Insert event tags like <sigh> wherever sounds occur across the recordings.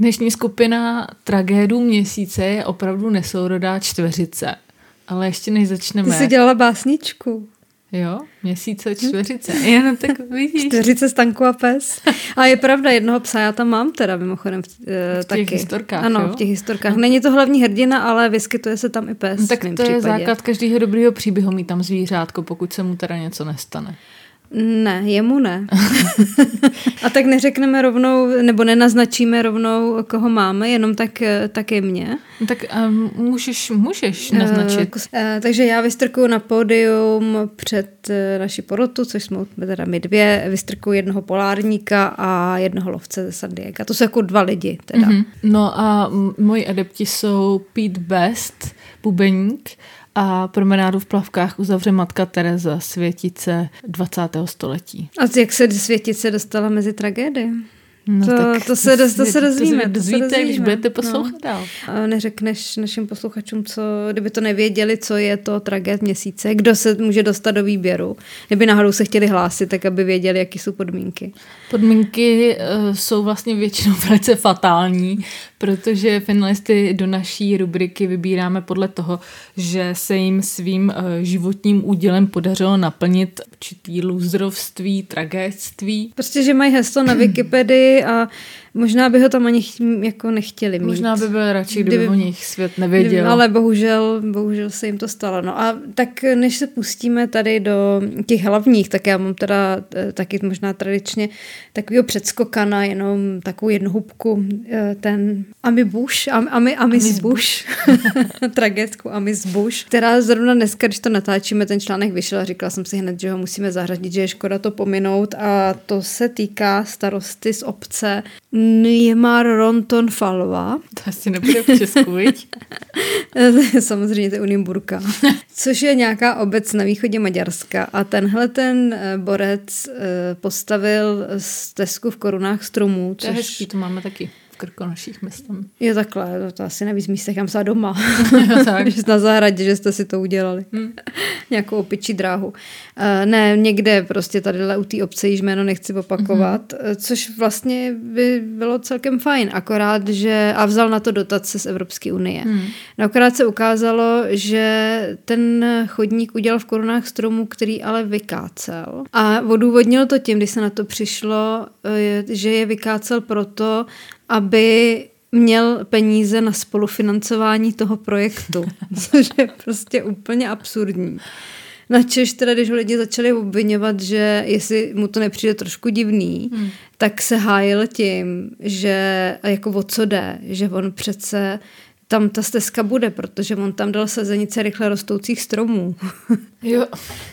Dnešní skupina tragédů měsíce je opravdu nesourodá čtveřice. Ale ještě než začneme... Ty jsi dělala básničku. Jo, měsíce čtveřice. Jen tak <laughs> vidíš. Čtveřice stanku a pes. A je pravda, jednoho psa já tam mám teda mimochodem uh, v těch taky. historkách, Ano, jo? v těch historkách. Není to hlavní hrdina, ale vyskytuje se tam i pes. No, tak v to je případě. základ každého dobrého příběhu mít tam zvířátko, pokud se mu teda něco nestane. Ne, jemu ne. <laughs> a tak neřekneme rovnou, nebo nenaznačíme rovnou, koho máme, jenom tak, eh, tak je mě. No, tak um, můžeš, můžeš naznačit. Eh, takže já vystrkuju na pódium před eh, naši porotu, což jsme teda my dvě, vystrkuju jednoho polárníka a jednoho lovce ze San Diego. To jsou jako dva lidi teda. Mhm. No a moji adepti jsou Pete Best, bubeník, a promenádu v plavkách uzavře matka Teresa, světice 20. století. A jak se světice dostala mezi tragédie? No, To- to se doz- to se dozvíme, to se dozvíte, když dozvíme. budete poslouchat No. dál. A neřekneš našim posluchačům, co, kdyby to nevěděli, co je to tragéd měsíce, kdo se může dostat do výběru, kdyby náhodou se chtěli hlásit, tak aby věděli, jaké jsou podmínky. Podmínky uh, jsou vlastně většinou <laughs> velice fatální, protože finalisty do naší rubriky vybíráme podle toho, že se jim svým uh, životním údělem podařilo naplnit určitý lůzrovství, tragédství. Prostě, že mají heslo na <clears throat> Wikipedii a možná by ho tam ani ch- jako nechtěli mít. Možná by byl radši, kdyby, Kdyby- o nich svět nevěděl. Ale bohužel, bohužel se jim to stalo. No a tak než se pustíme tady do těch hlavních, tak já mám teda eh, taky možná tradičně takového předskokana, jenom takovou jednu hubku, eh, ten Ami Bush, Ami, Ami, Amis Bush, tragédku Amis Bush, <laughs> která zrovna dneska, když to natáčíme, ten článek vyšel a říkala jsem si hned, že ho musíme zařadit, že je škoda to pominout a to se týká starosty z obce Nijmar Ronton Falva, To asi nebude v Česku, viď? <laughs> Samozřejmě to je Unimburka. <laughs> Což je nějaká obec na východě Maďarska. A tenhle ten eh, borec eh, postavil stezku v korunách stromů. To je Což hezký, to máme taky Krkonoších myslím. je takhle, to, to asi nevíc místech, kam se doma. <laughs> <laughs> tak. Že na zahradě, že jste si to udělali. Hm. <laughs> Nějakou opičí dráhu. Eh, ne, někde prostě tadyhle u té obce, již jméno nechci opakovat, eh, což vlastně by bylo celkem fajn, akorát, že a vzal na to dotace z Evropské unie. Hmm. No akorát se ukázalo, že ten chodník udělal v korunách stromu, který ale vykácel. A odůvodnil to tím, když se na to přišlo, eh, že je vykácel proto, aby měl peníze na spolufinancování toho projektu, <laughs> což je prostě úplně absurdní. Načež teda, když ho lidi začali obvinovat, že jestli mu to nepřijde trošku divný, hmm. tak se hájil tím, že jako o co jde, že on přece tam ta stezka bude, protože on tam dal sazenice rychle rostoucích stromů <laughs> Jo.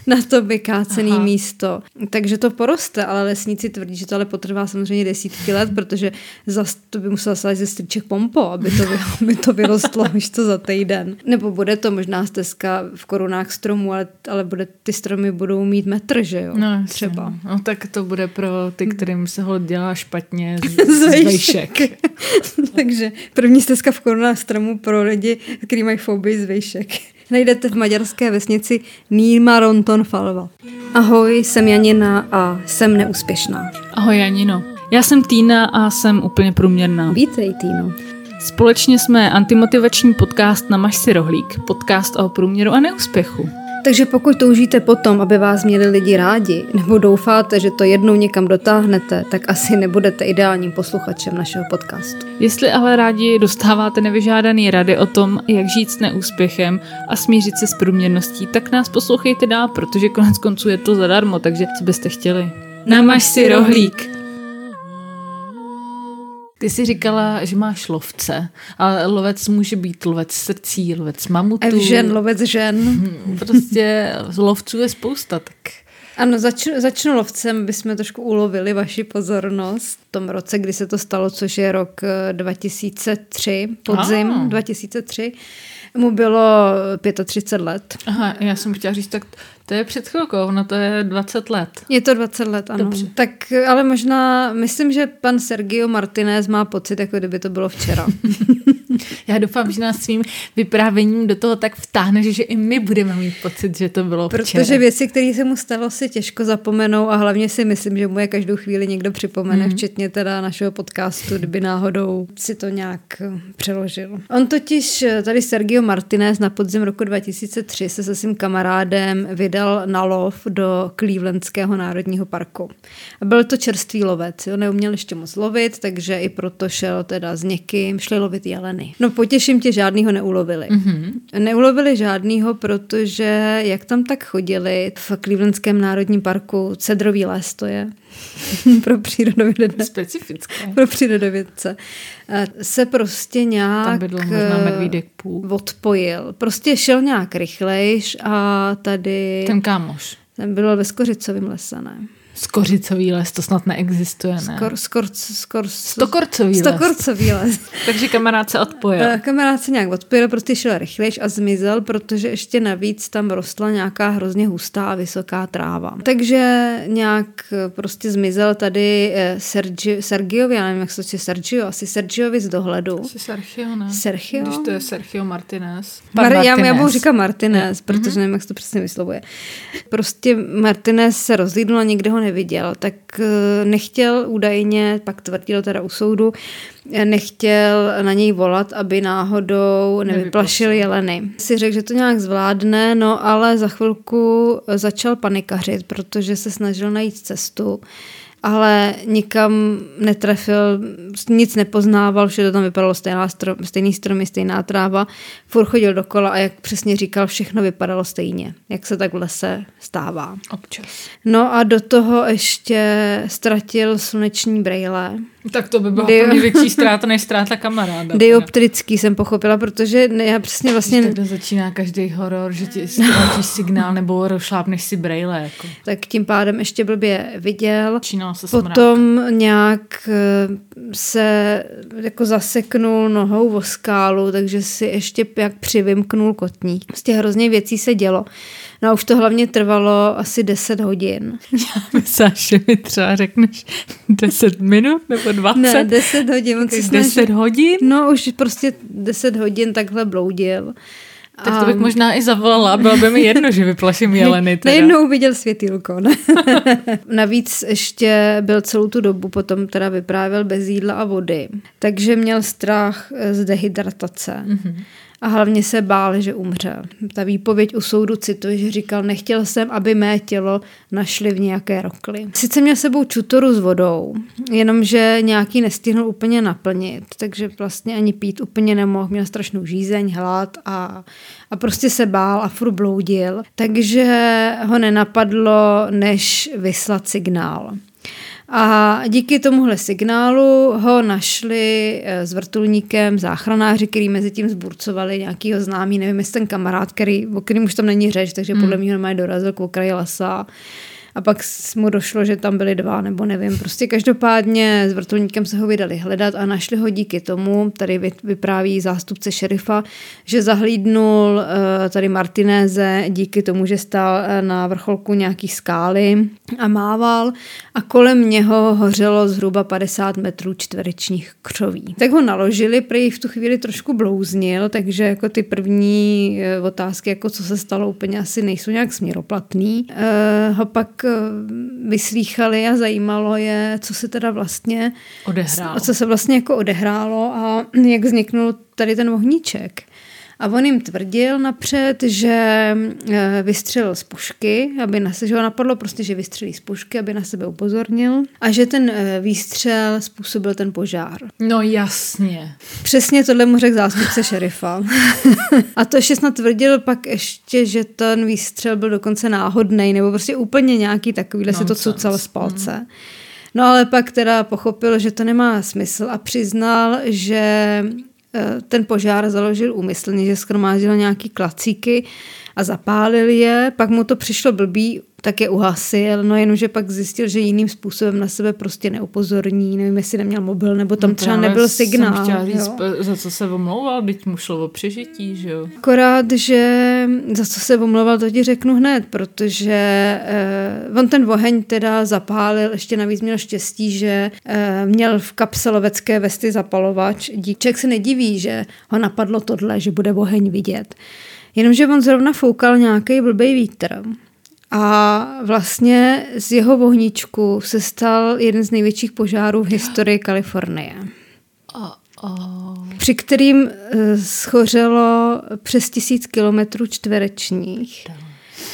na to vykácené Aha. místo. Takže to poroste, ale lesníci tvrdí, že to ale potrvá samozřejmě desítky let, protože zas to by musel sahat ze striček pompo, aby to, aby to vyrostlo <laughs> už to za týden. Nebo bude to možná stezka v korunách stromů, ale, ale bude, ty stromy budou mít metr, že jo? No, jasně, třeba. No. no, tak to bude pro ty, kterým se ho dělá špatně <laughs> z, Z vejšek. <laughs> Takže první stezka v korunách stromů pro lidi, kteří mají fobii z vejšek. Najdete v maďarské vesnici Nýma Ronton Falva. Ahoj, jsem Janina a jsem neúspěšná. Ahoj Janino. Já jsem Týna a jsem úplně průměrná. Vítej, Týno. Společně jsme antimotivační podcast Namaž si rohlík, podcast o průměru a neúspěchu. Takže pokud toužíte potom, aby vás měli lidi rádi, nebo doufáte, že to jednou někam dotáhnete, tak asi nebudete ideálním posluchačem našeho podcastu. Jestli ale rádi dostáváte nevyžádaný rady o tom, jak žít s neúspěchem a smířit se s průměrností, tak nás poslouchejte dál, protože konec konců je to zadarmo, takže co byste chtěli. Namaž si rohlík. Ty jsi říkala, že máš lovce, ale lovec může být lovec srdcí, lovec mamutů. Evžen, lovec žen. Hm, Prostě lovců je spousta, tak Ano, začnu, začnu lovcem, bychom trošku ulovili vaši pozornost. V tom roce, kdy se to stalo, což je rok eh, 2003, podzim Ah. 2003, mu bylo 35 let. Aha, já jsem chtěla říct, tak to je před chvilkou, ono to je 20 let. Je to 20 let, ano. Dobře. Tak ale možná, myslím, že pan Sergio Martinez má pocit, jako kdyby to bylo včera. <laughs> Já doufám, že nás svým vyprávěním do toho tak vtáhne, že, i my budeme mít pocit, že to bylo Protože včera. věci, které se mu stalo, si těžko zapomenou a hlavně si myslím, že mu je každou chvíli někdo připomene, mm. včetně teda našeho podcastu, kdyby náhodou si to nějak eh, přeložil. On totiž, eh, tady Sergio Martinez na podzim roku 2003 se se svým kamarádem vydal na lov do Clevelandského národního parku. A byl to čerstvý lovec, jo, neuměl ještě moc lovit, takže i proto šel teda s někým, šli lovit jeleny. No potěším tě, žádnýho neulovili. Mm-hmm. Neulovili žádnýho, protože jak tam tak chodili v Clevelandském národním parku, cedrový les to je, <laughs> pro přírodovědce. Specifické. Pro přírodovědce. Se prostě nějak Tam bydl možná medvídek půl. eh, odpojil. Prostě šel nějak rychlejš a tady... Ten kámoš. Ten byl ve Skořicovém lese, ne? Skořicový les, to snad neexistuje, ne? Skor, skor, skor, Stokorcový les. Stokorcový les. <laughs> Takže kamarád se odpojil. Kamarád se nějak odpojil, prostě šel rychlejš a zmizel, protože ještě navíc tam rostla nějaká hrozně hustá a vysoká tráva. Takže nějak prostě zmizel tady eh, Sergi, Sergiovi, já nevím, jak se to Sergio, asi Sergiovi z dohledu. Jsi Sergio, ne? Sergio? Když to je Sergio Martinez. Pan Mar- já, já Martinez. mu říkám Martinez, protože nevím, jak se to přesně vyslovuje. Prostě Martinez se rozlídnul a nikde ho neviděl, tak eh, nechtěl údajně, pak tvrdil teda u soudu, eh, nechtěl na něj volat, aby náhodou nevyplašil jeleny. Si řekl, že to nějak zvládne, no ale za chvilku začal panikařit, protože se snažil najít cestu ale nikam netrefil, nic nepoznával, vše to tam vypadalo stejná strom, stejný stromy, stejná tráva. Furt chodil dokola a jak přesně říkal, všechno vypadalo stejně, jak se tak v lese stává. Občas. No a do toho ještě ztratil sluneční brejle. Tak to by byla Dio- pro mě větší ztráta než ztráta kamaráda. Dioptrický jsem pochopila, protože ne, já přesně vlastně... Takhle začíná každý horor, že ti ztratíš signál nebo rozšlápneš si brejle. Jako. Tak tím pádem ještě blbě viděl. Začínal se. Potom nějak eh, se jako zaseknul nohou o skálu, takže si ještě jak přivymknul kotník. Prostě hrozně věcí se dělo. No a už to hlavně trvalo asi 10 hodin. <laughs> Myslela, že mi třeba řekneš 10 minut nebo 20? Ne, 10 hodin. On se 10 snažil, hodin? no už prostě 10 hodin takhle bloudil. Tak to bych možná i zavolala, bylo by mi jedno, že vyplaším <laughs> jeleny. Teda. Najednou viděl světýlko. Ne? <laughs> Navíc ještě byl celou tu dobu potom teda vyprávěl bez jídla a vody. Takže měl strach z dehydratace. Mm-hmm. A hlavně se bál, že umře. Ta výpověď u soudu cituje, že říkal, nechtěl jsem, aby mé tělo našli v nějaké rokli. Sice měl sebou čutoru s vodou, jenomže nějaký nestihnul úplně naplnit, takže vlastně ani pít úplně nemohl, měl strašnou žízeň, hlad a, a prostě se bál a furt bloudil. Takže ho nenapadlo, než vyslat signál. A díky tomuhle signálu ho našli eh, s vrtulníkem záchranáři, který mezi tím zburcovali nějakýho známý, nevím, jestli ten kamarád, který, o kterým už tam není řeč, takže podle Hmm. mě normálně dorazil k okraji lesa. A pak mu došlo, že tam byli dva, nebo nevím. Prostě každopádně s vrtulníkem se ho vydali hledat a našli ho díky tomu, tady vy- vypráví zástupce šerifa, že zahlídnul eh, tady Martinéze díky tomu, že stál eh, na vrcholku nějaký skály a mával a kolem něho hořelo zhruba 50 metrů čtverečních křoví. Tak ho naložili, prý v tu chvíli trošku blouznil, takže jako ty první eh, otázky, jako co se stalo, úplně asi nejsou nějak směroplatný. Eh, ho pak vyslýchali a zajímalo je, co se teda vlastně Odehrálo. co se vlastně jako odehrálo a jak vzniknul tady ten ohníček. A on jim tvrdil napřed, že eh, vystřelil z pušky, aby na se, že ho napadlo prostě, že vystřelí z pušky, aby na sebe upozornil a že ten eh, výstřel způsobil ten požár. No jasně. Přesně tohle mu řekl zástupce <laughs> šerifa. a to ještě snad tvrdil pak ještě, že ten výstřel byl dokonce náhodný, nebo prostě úplně nějaký takovýhle si to Nonsense. cucal z palce. No ale pak teda pochopil, že to nemá smysl a přiznal, že ten požár založil úmyslně, že schromáždil nějaký klacíky a zapálil je, pak mu to přišlo blbý, tak je uhasil, no jenomže pak zjistil, že jiným způsobem na sebe prostě neupozorní, nevím, jestli neměl mobil, nebo tam No třeba nebyl jsem signál. chtěla říct, jo. za co se omlouval, teď mu šlo o přežití, že jo. Akorát, že za co se omlouval, to ti řeknu hned, protože eh, on ten oheň teda zapálil, ještě navíc měl štěstí, že eh, měl v kapse lovecké vesty zapalovač. Díček se nediví, že ho napadlo tohle, že bude oheň vidět. Jenomže on zrovna foukal nějaký blbý vítr. A vlastně z jeho vohničku se stal jeden z největších požárů v historii Kalifornie. Při kterým eh, schořelo přes tisíc kilometrů čtverečních,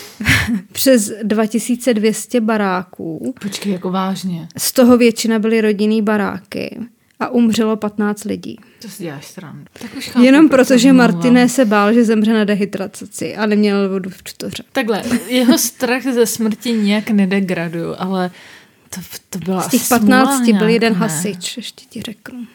<laughs> přes 2200 baráků, Počkej, jako vážně. z toho většina byly rodinný baráky a umřelo 15 lidí. To si děláš srandu. Tak už chápu, Jenom proto, že. Martiné se bál, že zemře na dehydrataci a neměl vodu v čtoře. Takhle, jeho strach ze smrti nějak nedegraduje, ale to, to byla Z těch asi 15 smůla byl jeden ne? hasič, ještě ti řeknu.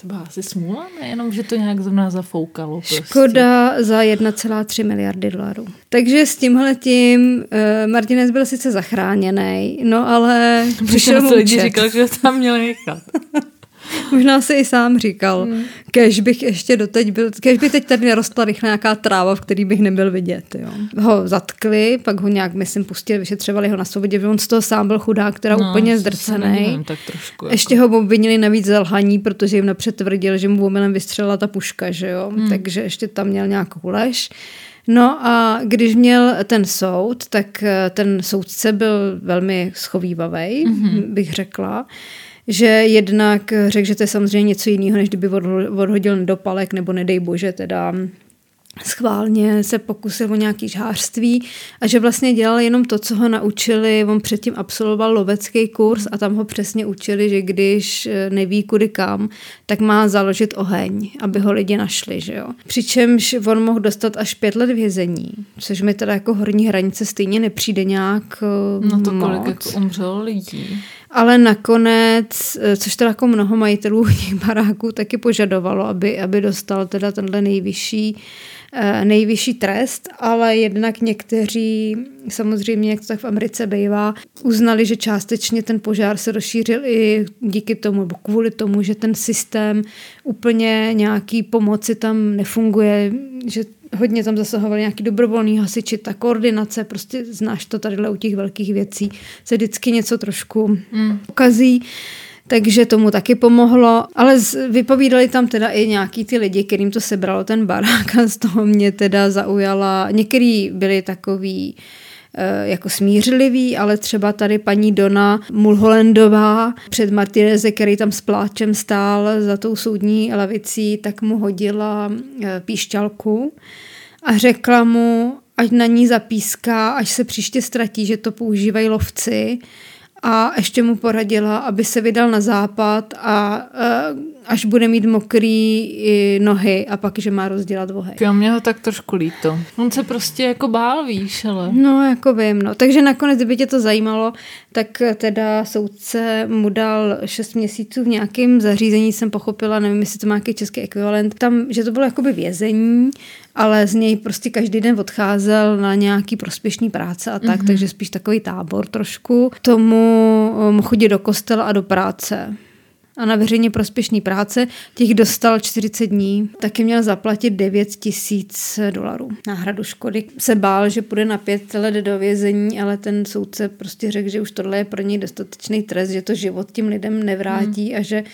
To byla asi smůla, nejenom, že to nějak zrovna zafoukalo. Prostě. Škoda za 1,3 miliardy dolarů. Takže s tímhletím uh, Martinez byl sice zachráněný, no ale přišel mu lidi říkal, že ho tam měl nechat. <laughs> <laughs> Možná si i sám říkal, Hmm. mm. kež bych ještě doteď byl, kež by teď tady nerostla rychle nějaká tráva, v který bych nebyl vidět. Jo. Ho zatkli, pak ho nějak, myslím, pustili, vyšetřovali ho na svobodě, že on z toho sám byl chudák, která no, úplně zdrcený. Tak trošku. Jako. Ještě ho obvinili navíc za lhaní, protože jim napřed tvrdil, že mu omylem vystřelila ta puška, že jo? Hmm. Takže ještě tam měl nějakou lež. No a když měl ten soud, tak eh, ten soudce byl velmi schovývavý, mm-hmm. bych řekla. Že jednak řekl, že to je samozřejmě něco jiného, než kdyby odho- odhodil nedopalek, nebo nedej bože, teda schválně se pokusil o nějaký žhářství a že vlastně dělal jenom to, co ho naučili. On předtím absolvoval lovecký kurz a tam ho přesně učili, že když eh, neví kudy kam, tak má založit oheň, aby ho lidi našli. Že jo? Přičemž on mohl dostat až pět let vězení, což mi teda jako horní hranice stejně nepřijde nějak eh, No to moc. kolik jako umřelo lidí. Ale nakonec, eh, což teda jako mnoho majitelů <laughs> těch baráků taky požadovalo, aby, aby dostal teda tenhle nejvyšší, eh, nejvyšší trest, ale jednak někteří, samozřejmě jak to tak v Americe bývá, uznali, že částečně ten požár se rozšířil i díky tomu, nebo kvůli tomu, že ten systém úplně nějaký pomoci tam nefunguje, že hodně tam zasahovali nějaký dobrovolný hasiči, ta koordinace, prostě znáš to tady u těch velkých věcí, se vždycky něco trošku mm. ukazí. Takže tomu taky pomohlo, ale z, vypovídali tam teda i nějaký ty lidi, kterým to sebralo ten barák a z toho mě teda zaujala, některý byli takový jako smířlivý, ale třeba tady paní Dona Mulhollandová před Martineze, který tam s pláčem stál za tou soudní lavicí, tak mu hodila eh, píšťalku a řekla mu, ať na ní zapíská, až se příště ztratí, že to používají lovci. A ještě mu poradila, aby se vydal na západ a eh, až bude mít mokrý nohy a pak, že má rozdělat oheň. Jo, mě ho tak trošku líto. On se prostě jako bál, víš, ale... No, jako vím, no. Takže nakonec, kdyby tě to zajímalo, tak teda soudce mu dal 6 měsíců v nějakém zařízení, jsem pochopila, nevím, jestli to má nějaký český ekvivalent, tam, že to bylo jakoby vězení, ale z něj prostě každý den odcházel na nějaký prospěšný práce a tak, mm-hmm. takže spíš takový tábor trošku. Tomu um, chodit do kostela a do práce a na veřejně prospěšný práce těch dostal 40 dní. Taky měl zaplatit 9 tisíc dolarů náhradu škody. Se bál, že půjde na pět let do vězení, ale ten soudce prostě řekl, že už tohle je pro něj dostatečný trest, že to život tím lidem nevrátí hmm. a že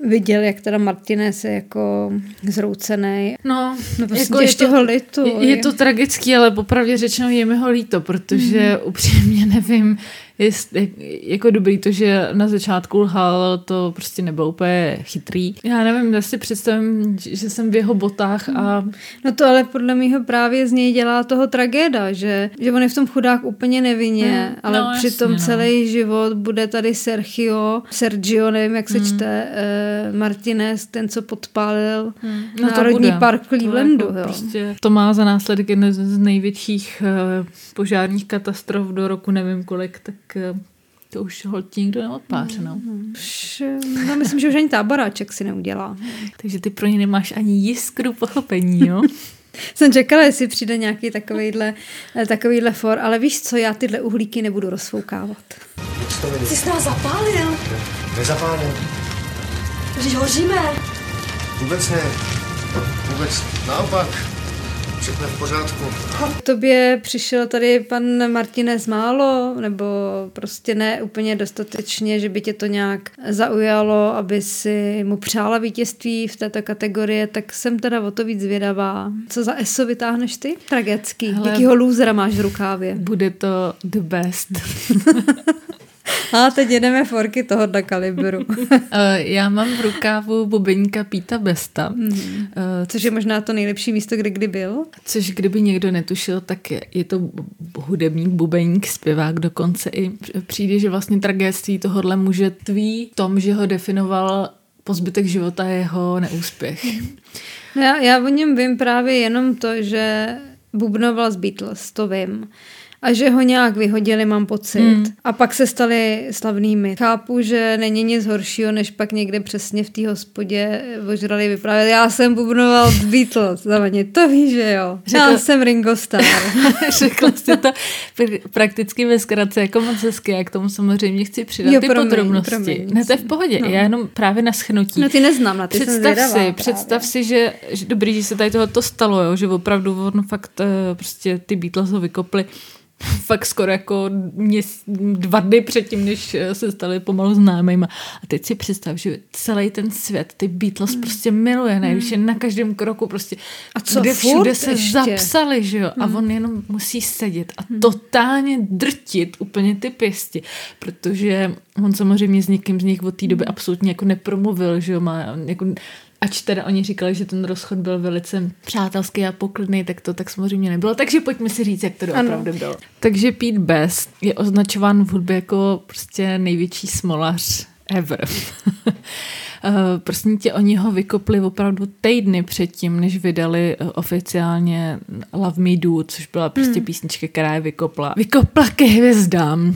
viděl, jak teda Martinez je jako zroucený. No, No prostě jako ještě je to, ho litu. Je, je to tragický, ale popravdě řečeno je mi ho líto, protože mm. upřímně <laughs> nevím, jestli, jako dobrý to, že na začátku lhal, to prostě nebylo úplně chytrý. Já nevím, já si představím, že jsem v jeho botách a No to ale podle mého právě z něj dělá toho tragéda, že, že on je v tom chudák úplně nevinně, Hmm, ale no, přitom jasně, no. celý život bude tady Sergio, Sergio, nevím jak se Hmm. čte, eh, Martinez, ten, co podpálil Hmm. no Národní bude. park v Clevelandu. To, jo. jako prostě, to má za následek jeden z největších uh, požárních katastrof do roku nevím kolik, tak to už holt nikdo neodpáře, no. Už, eh, no, myslím, že už ani táboráček si neudělá. Takže ty pro ně nemáš ani jiskru pochopení, jo? <laughs> Jsem čekala, jestli přijde nějaký takovýhle, eh, takovýhle for, ale víš co, já tyhle uhlíky nebudu rozfoukávat. Jsi s nás zapálil? Nezapálím. Když hoříme. Vůbec ne. Vůbec naopak. Všechno je v pořádku. Tobě přišel tady pan Martinez málo, nebo prostě ne úplně dostatečně, že by tě to nějak zaujalo, aby si mu přála vítězství v této kategorii, tak jsem teda o to víc zvědavá. Co za ESO vytáhneš ty? Tragický. Hele. Jakýho lůzra máš v rukávě? Bude to the best. <laughs> A teď jedeme forky tohohle kalibru. <laughs> Eh, Já mám v rukávu bubeníka Píta Besta, Mhm. eh, Což je možná to nejlepší místo, kde kdy byl. což kdyby někdo netušil, tak je, je to hudebník, bubeník, zpěvák dokonce i. Přijde, že vlastně tragédství tohohle muže tví v tom, že ho definoval po zbytek života jeho neúspěch. No já, já o něm vím právě jenom to, že bubnoval z Beatles, to vím. A že ho nějak vyhodili, mám pocit. Hmm. A pak se stali slavnými. Chápu, že není nic horšího, než pak někde přesně v té hospodě ožrali vyprávět. Já jsem bubnoval Beatles. Zavaně, to víš, že jo. Řekl- Já jsem Ringo Starr. <laughs> Řekla jsi to pr- prakticky ve zkratce jako moc hezky. Já k tomu samozřejmě chci přidat Jo, ty promiň, podrobnosti. promiň. ne, to je v pohodě. No. Já jenom právě na schnutí. No ty neznám, na ty jsem Představ zvědavá si, právě. představ si, že, že dobrý, že se tady tohoto stalo, jo, že opravdu on fakt eh, prostě ty Beatles ho vykopli fakt skoro jako měs, dva dny předtím, než eh, se stali pomalu známejma. A teď si představ, že celý ten svět ty Beatles hmm. prostě miluje, ne? Když je na každém kroku prostě, A co, kde všude se ještě? zapsali, že jo? A on jenom musí sedět a totálně drtit úplně ty pěsti, protože on samozřejmě s někým z nich od té doby absolutně jako nepromluvil, že jo? Má jako Ač teda oni říkali, že ten rozchod byl velice přátelský a poklidný, tak to tak samozřejmě nebylo. Takže pojďme si říct, jak to opravdu bylo. Takže Pete Best je označován v hudbě jako prostě největší smolař ever. <laughs> Prostě tě oni ho vykopli opravdu týdny předtím, než vydali eh, oficiálně Love Me Do, což byla prostě písnička, která je vykopla. Vykopla ke hvězdám.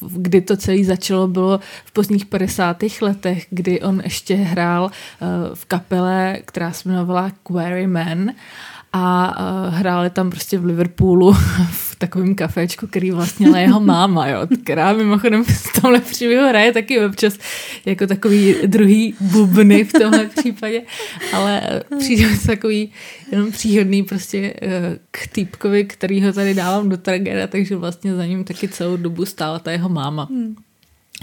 Kdy to celé začalo, bylo v pozdních 50. letech, kdy on ještě hrál eh, v kapele, která se jmenovala Quarrymen a hráli tam prostě v Liverpoolu <laughs> v takovém kaféčku, který vlastnila jeho máma, jo, která mimochodem v tomhle příběhu hraje taky občas jako takový druhý bubny v tomhle případě, ale přijde mi takový jenom příhodný prostě eh, k týpkovi, který ho tady dávám do tragéda, takže vlastně za ním taky celou dobu stála ta jeho máma.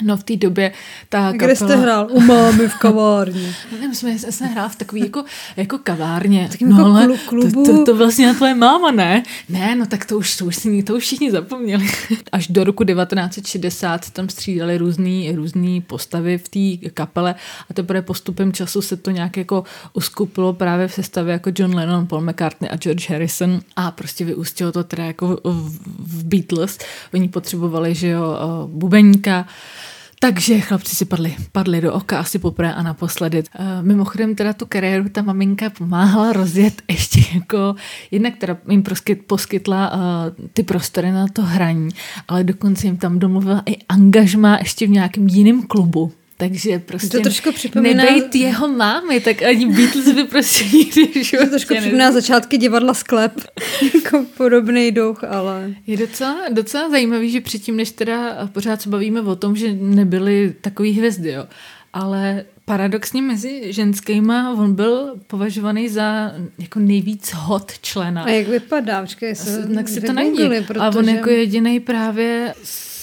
No v té době ta Kde jste kapela- hrál? U mámy v kavárně. <laughs> Nevím, jsme, já jsem hrál v takový jako, jako kavárně. Takým jako klu- klubu. To, to, to vlastně na tvoje máma, ne? Ne, no tak to už, to už, si, to už všichni zapomněli. <laughs> Až do roku 1960 tam střídali různý, různý postavy v té kapele a teprve postupem času se to nějak jako uskupilo právě v sestavě jako John Lennon, Paul McCartney a George Harrison a prostě vyústilo to teda jako v, v Beatles. Oni potřebovali, že jo, eh, bubeníka, takže chlapci si padli, padli do oka asi poprvé a naposledy. Uh, mimochodem teda tu kariéru ta maminka pomáhala rozjet <laughs> ještě jako, jednak teda jim proskyt, poskytla uh, ty prostory na to hraní, ale dokonce jim tam domluvila i angažma ještě v nějakém jiném klubu. Takže prostě To trošku připomíná- nebejt jeho mámy, tak ani Beatles by prostě nikdy To trošku připomíná začátky divadla Sklep. <laughs> jako podobný duch, ale... Je docela, docela zajímavý, že předtím, než teda pořád se bavíme o tom, že nebyly takový hvězdy, jo. Ale paradoxně mezi ženskýma on byl považovaný za jako nejvíc hot člena. A jak vypadá? Počkej, se Tak si to najdi. A on protože- jako jediný právě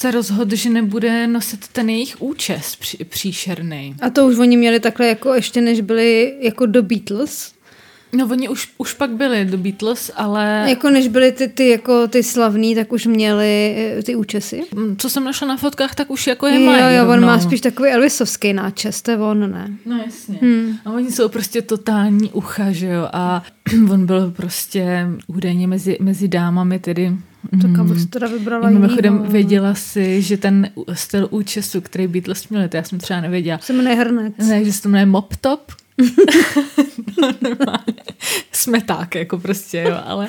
se rozhodl, že nebude nosit ten jejich účes při, příšerný. A to už oni měli takhle jako ještě než byli jako do Beatles? No oni už, už pak byli do Beatles, ale Jako než byli ty, ty, jako ty slavní, tak už měli eh, ty účesy? mm, co jsem našla na fotkách, tak už jako je Jo, mají jo, on rovnou. má spíš takový Elvisovský náčes, to je on, ne? No jasně. Hmm. A oni jsou prostě totální ucha, že jo. A <clears throat> on byl prostě údajně mezi, mezi dámami tedy Tak abych si teda vybrala Hmm. Mimochodem jinýho. věděla si, že ten styl účesu, který Beatles měli, to já jsem třeba nevěděla. Se jmenuje Hrnec. Ne, že se to jmenuje mop top. <laughs> no. Smeták, jako prostě, jo, ale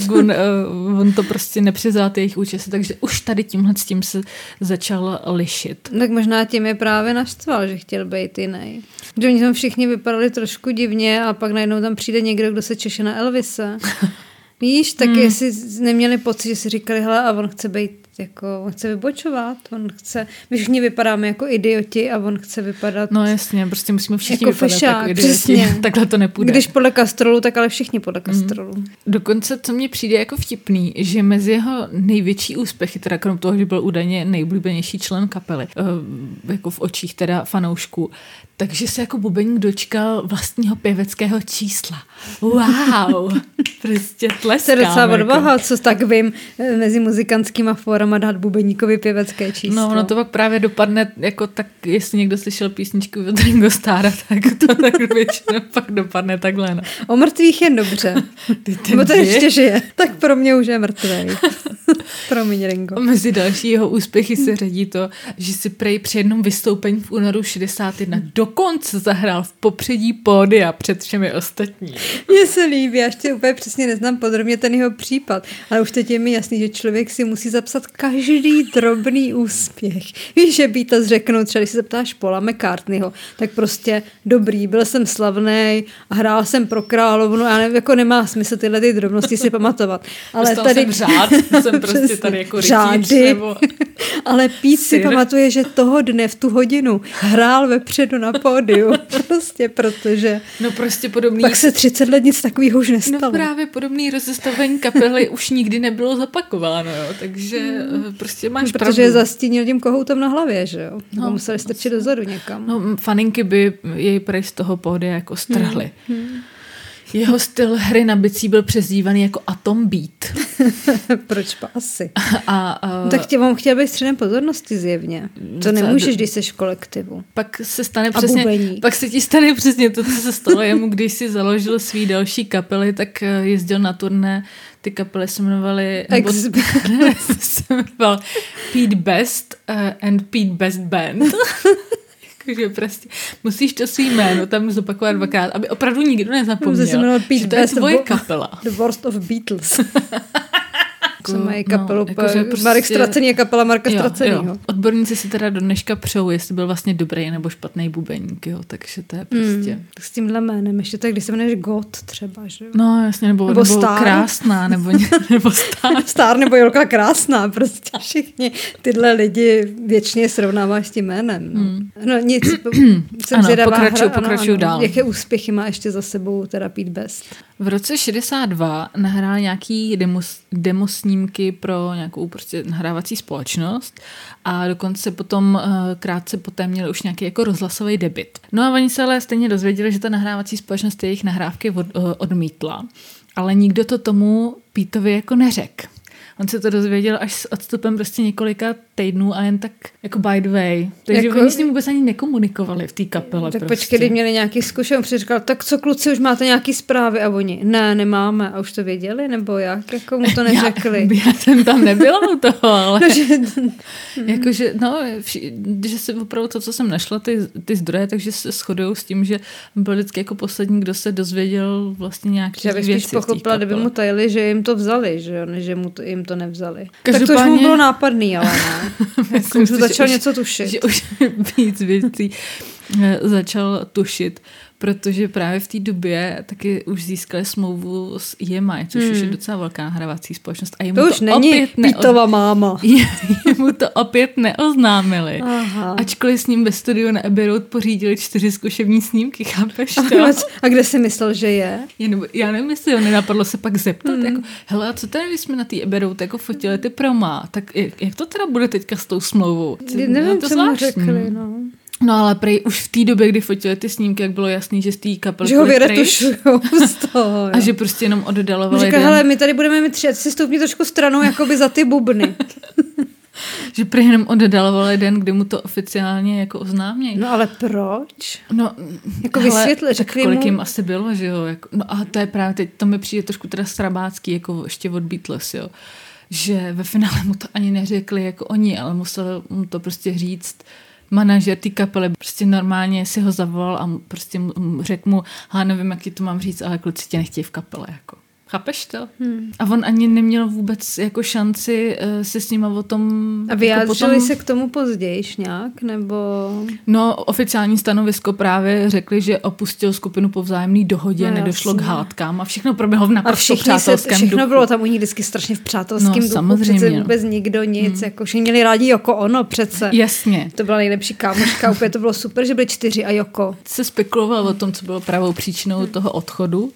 tak on, uh, on to prostě nepřizal ty jejich účesy, takže už tady tímhle s tím se začal lišit. Tak možná tím je právě naštval, že chtěl být jiný. Že oni tam všichni vypadali trošku divně a pak najednou tam přijde někdo, kdo se češe na Elvise. <laughs> Víš, tak hmm. jestli neměli pocit, že si říkali, hele, a on chce být jako, on chce vybočovat, on chce, my všichni vypadáme jako idioti a on chce vypadat No jasně, prostě musíme všichni jako vypadat fešák, jako idioti. přesně. <laughs> Takhle to nepůjde. Když podle Kastrolu, tak ale všichni podle Kastrolu. Mm. Dokonce, co mně přijde jako vtipný, že mezi jeho největší úspěchy, teda krom toho, že byl údajně nejoblíbenější člen kapely, eh, jako v očích teda fanoušků, takže se jako bubeník dočkal vlastního pěveckého čísla. Wow! <laughs> Prostě tleskám. je docela jako. odvaha, co tak vím, eh, mezi muzikantskýma fórama dát bubeníkovi pěvecké číslo. No, ono to pak právě dopadne, jako tak, jestli někdo slyšel písničku od Ringo Starra, <laughs> tak to tak většinou pak dopadne takhle. No. O mrtvých jen dobře. <laughs> Ty ten Nebo to ještě žije. Tak pro mě už je mrtvý. <laughs> Promiň, Ringo. Mezi další jeho úspěchy se řadí to, že si prej při jednom vystoupení v únoru 61 dokonce zahrál v popředí pódia před všemi ostatní. Mně se líbí, já ještě úplně přesně neznám podrobně ten jeho případ, ale už teď je mi jasný, že člověk si musí zapsat každý drobný úspěch. Víš, že Beatles řeknou, třeba když se zeptáš Paula McCartneyho, tak prostě dobrý, byl jsem slavný a hrál jsem pro královnu a ne, jako nemá smysl tyhle ty drobnosti si pamatovat. Ale Dostal tady jsem řád, jsem <laughs> prostě tady jako rytíř, Řády. nebo... <laughs> Ale Pít si pamatuje, že toho dne v tu hodinu hrál vepředu na pódiu. <laughs> Prostě protože No prostě podobný... pak se 30 let nic takového už No nestalo. právě podobný rozestavení kapely už nikdy nebylo zapakováno, jo, takže eh, prostě máš Protože pravdu. je zastínil tím kohoutem na hlavě, že jo? No, No, museli strčit dozadu někam. No, faninky by jej prej z toho pódia jako strhly. Jeho styl hry na bicí byl přezdívaný jako Atom Beat. <laughs> Proč pa asi? <laughs> A, a No, tak tě on chtěl být středem pozornosti zjevně. To nemůžeš, když jsi v kolektivu. pak se stane A přesně, pak se ti stane přesně to, co se stalo jemu, když si založil svý další kapely, tak eh, jezdil na turné, ty kapely se jmenovaly, nebo, Ex- ne, <laughs> se jmenoval Pete Best uh, and Pete Best Band. <laughs> Jakože prostě musíš to svý jméno tam zopakovat dvakrát, aby opravdu nikdo nezapomněl, že to je tvoje kapela. The Worst of Beatles. <laughs> Co mají no, kapelu, no, prostě- Marek Stracený je kapela Marka Jo, Stracenýho. jo. Odborníci si teda do dneška přou, jestli byl vlastně dobrý nebo špatný bubeník, jo, takže to je prostě... Hmm. Tak s tímhle jménem, ještě tak, když se jmenuješ God třeba, že jo? No jasně, nebo, Nebo nebo, Star. krásná, nebo, <laughs> nebo star. Star nebo Jolka Krásná, prostě všichni tyhle lidi věčně srovnáváš s tím jménem. No, hmm. no nic, <clears throat> jsem Ano, zvědavá. pokračuju, hra- pokračuju ano. dál. Jaké úspěchy má ještě za sebou teda Pete Best? V roce 62 nahrál nějaký demos, demosnímky pro nějakou prostě nahrávací společnost a dokonce potom eh, krátce poté měl už nějaký jako rozhlasový debit. No a oni se ale stejně dozvěděli, že ta nahrávací společnost jejich nahrávky od, eh, odmítla, ale nikdo to tomu Pítovi jako neřekl. On se to dozvěděl až s odstupem prostě několika týdnů a jen tak jako by the way. Takže Jako- oni s ním vůbec ani nekomunikovali v té kapele. Tak prostě. počkej, měli nějaký zkušenost, říkal, tak co kluci, už máte nějaký zprávy a oni, ne, nemáme. A už to věděli, nebo jak? Jako mu to <laughs> neřekli? Já, <laughs> já jsem tam nebyla u toho, ale <laughs> No, že, jakože, no, vši, že si opravdu to, co jsem našla, ty, ty zdroje, takže se shodují s tím, že byl vždycky jako poslední, kdo se dozvěděl vlastně nějaký že já bych věci spíš pochopila, kdyby mu tajili, že jim to vzali, že že mu to, jim to nevzali. Tak to už Každopádně- mu bylo nápadný, ale ne. <laughs> jako Myslím že začal něco tušit. Že už <laughs> víc věcí eh, začal tušit, protože právě v té době taky už získali smlouvu s EMI, což hmm. už je docela velká nahrávací společnost. A jemu To už není opět neoz- máma. <laughs> jemu to opět neoznámili. Aha. Ačkoliv s ním ve studiu na Abbey Road pořídili čtyři zkušební snímky, chápeš to? <laughs> A kde jsi myslel, že je? Jenom, já nevím, jestli ho nenapadlo se pak zeptat, Hmm. mm. jako, hele, a co tady, když jsme na té Abbey Road jako fotili ty proma, tak jak, jak to teda bude teďka s tou smlouvou? Já nevím, to co mu řekli, no. No ale prej už v té době, kdy fotili ty snímky, jak bylo jasný, že z té kapely Že ho vyretušujou <laughs> z toho. a jo. že prostě jenom oddalovali Říká, hele, my tady budeme mít tři, si stoupni trošku stranou, jakoby za ty bubny. <laughs> že prej jenom oddalovali den, kdy mu to oficiálně jako oznámějí. No ale proč? No, Jako hele, vysvětli, řekli kolik mu- jim asi bylo, že jo? Jako, no a to je právě teď, to mi přijde trošku teda strabácký, jako ještě od Beatles, jo. Že ve finále mu to ani neřekli jako oni, ale musel mu to prostě říct manažer té kapely prostě normálně si ho zavolal a prostě mu- řekl mu, ha, nevím, jak ti to mám říct, ale kluci tě nechtějí v kapele, jako. Chápeš to? Hmm. A on ani neměl vůbec jako šanci uh, se s nima o tom... A vyjádřili jako potom... se k tomu později nějak, nebo... No, oficiální stanovisko právě řekli, že opustil skupinu po vzájemné dohodě, no, nedošlo jasně. k hádkám a všechno proběhlo v naprosto přátelském se, všechno duchu. bylo tam u nich vždycky strašně v přátelském no, duchu. Samozřejmě. Přece vůbec nikdo nic, hmm. jako všichni měli rádi Joko Ono přece. Jasně. To byla nejlepší kámoška, úplně to bylo super, že byly čtyři a Joko. Se spekuloval o tom, co bylo pravou příčinou hmm. toho odchodu.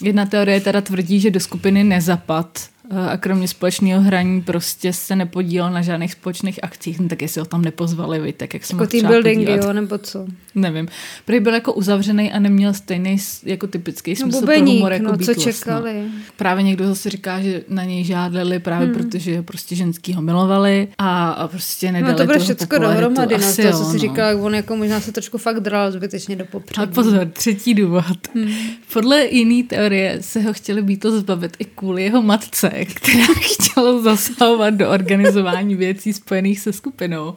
Jedna teorie teda tvrdí, že do skupiny nezapad Eh, a kromě společného hraní prostě se nepodílel na žádných společných akcích, no tak jestli ho tam nepozvali, vy, tak jak jsem Jako team building, jo, nebo co? Nevím. Prý byl jako uzavřený a neměl stejný jako typický smysl no, bubeník, pro humor jako no, Beatles, co čekali. No. Právě někdo zase říká, že na něj žádali právě hmm. protože prostě ženský ho milovali a, a prostě nedali No to bude všechno dohromady, no, to, co si no. říkala, jak on jako možná se trošku fakt dral zbytečně do popředí. A pozor, třetí důvod. Hmm. Podle jiný teorie se ho chtěli Beatles zbavit i kvůli jeho matce, která <laughs> chtěla zasahovat do organizování věcí spojených se skupinou.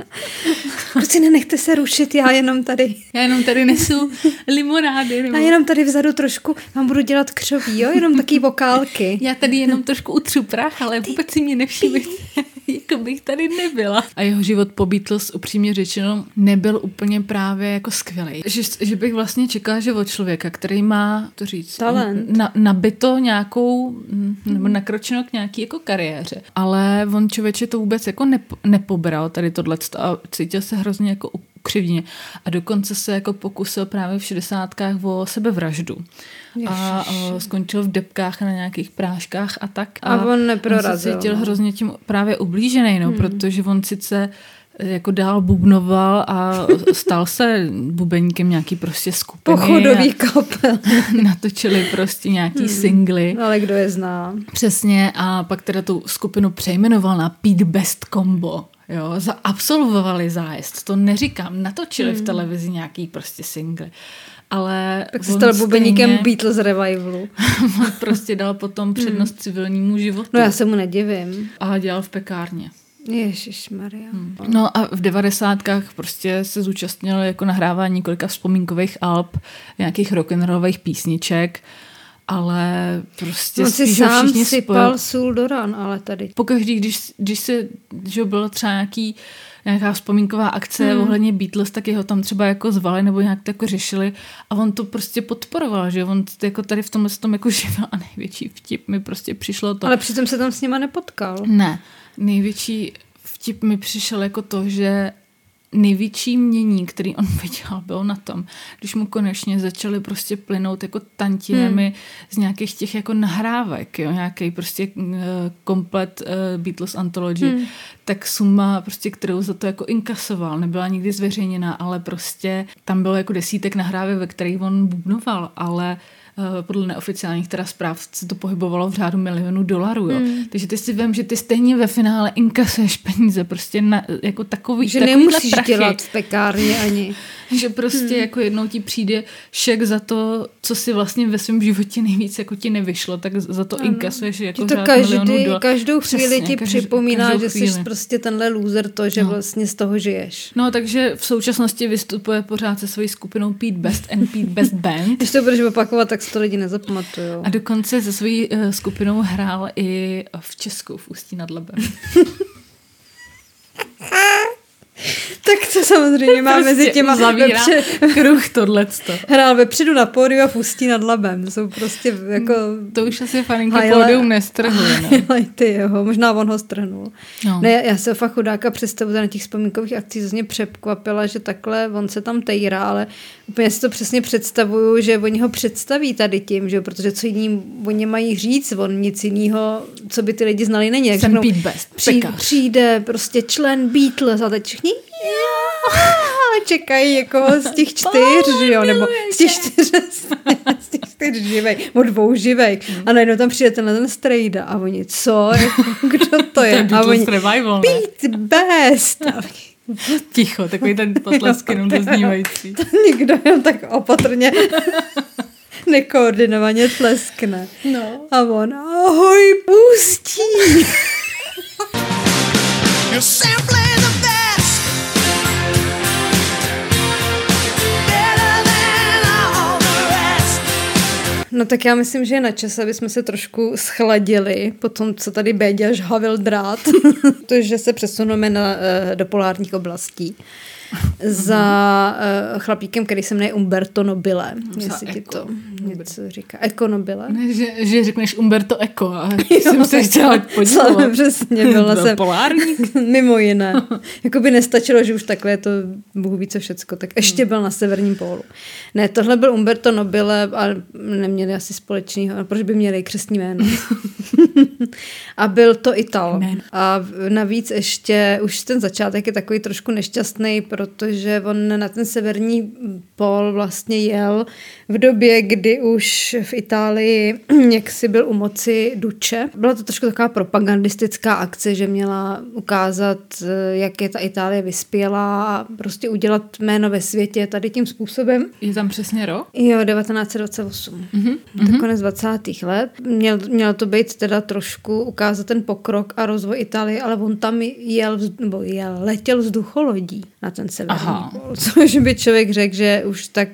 <laughs> Prostě nenechte se rušit, já jenom tady. Já jenom tady nesu limonády. Nebo... Já jenom tady vzadu trošku vám budu dělat křoví, jo? Jenom taky vokálky. <laughs> Já tady jenom trošku utřu prach, ale vůbec si mě nevšimli. <laughs> jako bych tady nebyla. A jeho život po Beatles, upřímně řečeno, nebyl úplně právě jako skvělý. Že, že bych vlastně čekala, že od člověka, který má, to říct, Talent. Na, nabito nějakou, nebo nakročeno k nějaký jako kariéře. Ale on člověče to vůbec jako nep, nepobral tady tohle a cítil se hrozně jako ukřivně. A dokonce se jako pokusil právě v šedesátkách o sebevraždu. Ježiši. A o, skončil v depkách na nějakých práškách a tak. A, a on neprorazil. On se cítil no. hrozně tím právě ublížený, no, hmm. protože on sice jako dál bubnoval a stal se bubeníkem nějaký prostě skupiny. Pochodový kapel. <laughs> natočili prostě nějaký hmm. singly. Ale kdo je zná. Přesně a pak teda tu skupinu přejmenoval na Pete Best Combo. Jo, absolvovali zájezd, to neříkám, natočili hmm. v televizi nějaký prostě single. Ale tak se stal bubeníkem <laughs> Beatles revivalu. prostě dal potom přednost hmm. civilnímu životu. No já se mu nedivím. A dělal v pekárně. Ježíš Maria. Hmm. No a v devadesátkách prostě se zúčastnil jako nahrávání několika vzpomínkových alb, nějakých rock'n'rollových písniček ale prostě no si sám sypal sůl do ran, ale tady. Pokaždý, když, když se, že bylo třeba nějaký nějaká vzpomínková akce hmm. ohledně Beatles, tak jeho tam třeba jako zvali nebo nějak to jako řešili a on to prostě podporoval, že on jako tady v tomhle tom jako <laughs> živil a největší vtip mi prostě přišlo to. Ale přitom se tam s nima nepotkal. Ne, největší vtip mi přišel jako to, že největší mění, který on <laughs> viděl, bylo na tom, když mu konečně začaly prostě plynout jako tantinami hmm. z nějakých těch jako nahrávek, jo, nějaký prostě uh, komplet uh, Beatles Anthology, hmm. tak suma prostě, kterou za to jako inkasoval, nebyla nikdy zveřejněná, ale prostě tam bylo jako desítek nahrávek, ve kterých on bubnoval, ale uh, podle neoficiálních teda zpráv se to pohybovalo v řádu milionů dolarů. Jo. Hmm. Takže ty si vím, že ty stejně ve finále inkasuješ peníze prostě na, jako takový Že nemusíš prachy, dělat v pekárně ani. <laughs> <laughs> že prostě hmm. jako jednou ti přijde šek za to, co si vlastně ve svém životě nejvíc jako ti nevyšlo, tak za to ano. inkasuješ jako to každý. Každou chvíli Přesně, ti každý, připomíná, že chvíli. jsi prostě tenhle loser to, že no. vlastně z toho žiješ. No takže v současnosti vystupuje pořád se svojí skupinou Pete Best and Pete Best Band. <laughs> Když to budeš opakovat, tak to lidi nezapamatují. A dokonce se svojí uh, skupinou hrál i v Česku v Ústí nad Labem. <laughs> tak to samozřejmě má prostě mezi těma zavírá vepře... <laughs> kruh tohleto. Hrál vepředu na pódiu a pustí nad labem. To jsou prostě jako... To už asi faninky Highlight... pódium nestrhuje. No. ty jeho, možná on ho strhnul. No. Ne, já se fakt chudáka představu na těch vzpomínkových akcích mě překvapila, že takhle on se tam tejrá, ale úplně si to přesně představuju, že oni ho představí tady tím, že protože co jiný oni mají říct, on nic jiného, co by ty lidi znali není. Jak Jsem řeknou, Pete Best, přijde, přijde prostě člen Beatles a teď všichni <laughs> čekají jako z těch <laughs> čtyř, že jo, nebo z těch čtyř, <laughs> z těch čtyř živej, od dvou živej. A najednou tam přijde tenhle ten strejda a oni, co, kdo to je? a oni, revival, Pete Best. A Ticho, takový ten potlesky jenom doznívající. To nikdo jenom tak opatrně nekoordinovaně tleskne. No. A on, ahoj, pustí. No tak já myslím, že je na čas, aby jsme se trošku schladili po tom, co tady Béďa žhavil drát, <laughs> to, že se přesuneme na, eh, do polárních oblastí za uh, chlapíkem, který se jmenuje Umberto Nobile. Jestli ti to něco říká. Eko Nobile. Ne, že, že řekneš Umberto Eko a <laughs> jsem se chtěla podívat. <laughs> přesně, <laughs> byla jsem. polárník. Mimo jiné. Jakoby nestačilo, že už takhle je to Bůh více všecko, tak ještě byl na severním pólu. Ne, tohle byl Umberto Nobile a neměli asi společného, proč by měli křesní jméno. a byl to Ital. A navíc ještě už ten začátek je takový trošku nešťastný, protože on na ten severní pol vlastně jel v době, kdy už v Itálii <clears throat> jaksi byl u moci Duče. Byla to trošku taková propagandistická akce, že měla ukázat, jak je ta Itálie vyspělá a prostě udělat jméno ve světě tady tím způsobem. Je tam přesně rok? Jo, 1928. Mm-hmm. Tak konec 20. let. Měl, mělo to být teda trošku ukázat ten pokrok a rozvoj Itálie, ale on tam jel, nebo jel, letěl vzducholodí na ten severní Aha. pol, což by člověk řekl, že už tak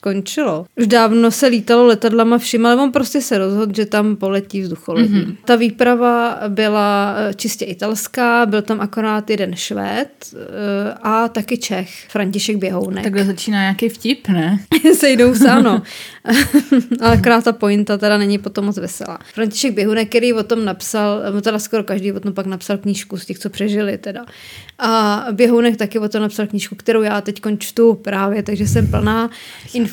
skončilo. Už dávno se lítalo letadlama všim, ale on prostě se rozhodl, že tam poletí vzducholodí. Mm-hmm. Ta výprava byla eh, čistě italská, byl tam akorát jeden Švéd eh, a taky Čech, František Běhounek. Takhle začíná nějaký vtip, ne? <laughs> Sejdou se, ano. <laughs> <laughs> ale akorát ta pointa teda není potom moc veselá. František Běhounek, který o tom napsal, eh, teda skoro každý o tom pak napsal knížku z těch, co přežili teda. A Běhounek taky o tom napsal knížku, kterou já teď čtu právě, takže jsem plná informací.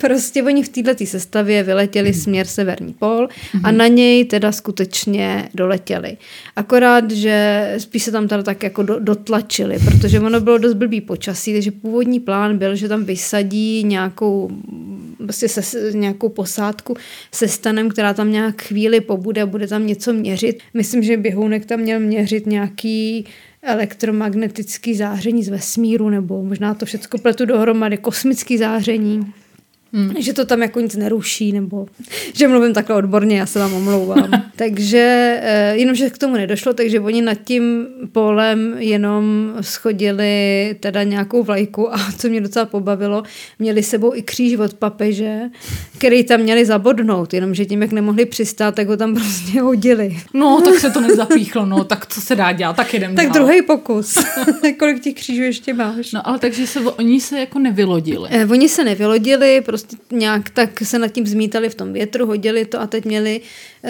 Prostě oni v této sestavě vyletěli směr Severní pol a na něj teda skutečně doletěli. Akorát, že spíš se tam teda tak jako do, dotlačili, protože ono bylo dost blbý počasí, takže původní plán byl, že tam vysadí nějakou prostě se, nějakou posádku se stanem, která tam nějak chvíli pobude a bude tam něco měřit. Myslím, že běhounek tam měl měřit nějaký elektromagnetický záření z vesmíru, nebo možná to všechno pletu dohromady, kosmický záření. Hmm. Že to tam jako nic neruší, nebo že mluvím takhle odborně, já se vám omlouvám. <laughs> takže eh, jenom, že k tomu nedošlo, takže oni nad tím polem jenom schodili teda nějakou vlajku a <laughs> co mě docela pobavilo, měli sebou i kříž od papeže, který tam měli zabodnout, jenomže tím, jak nemohli přistát, tak ho tam <laughs> prostě hodili. No, tak se to nezapíchlo, no, tak co se dá dělat, tak jedem Tak druhý pokus. Kolik těch křížů ještě máš? No, ale takže se, oni se jako nevylodili. Eh, oni se nevylodili, prostě nějak tak se nad tím zmítali v tom větru, hodili to a teď měli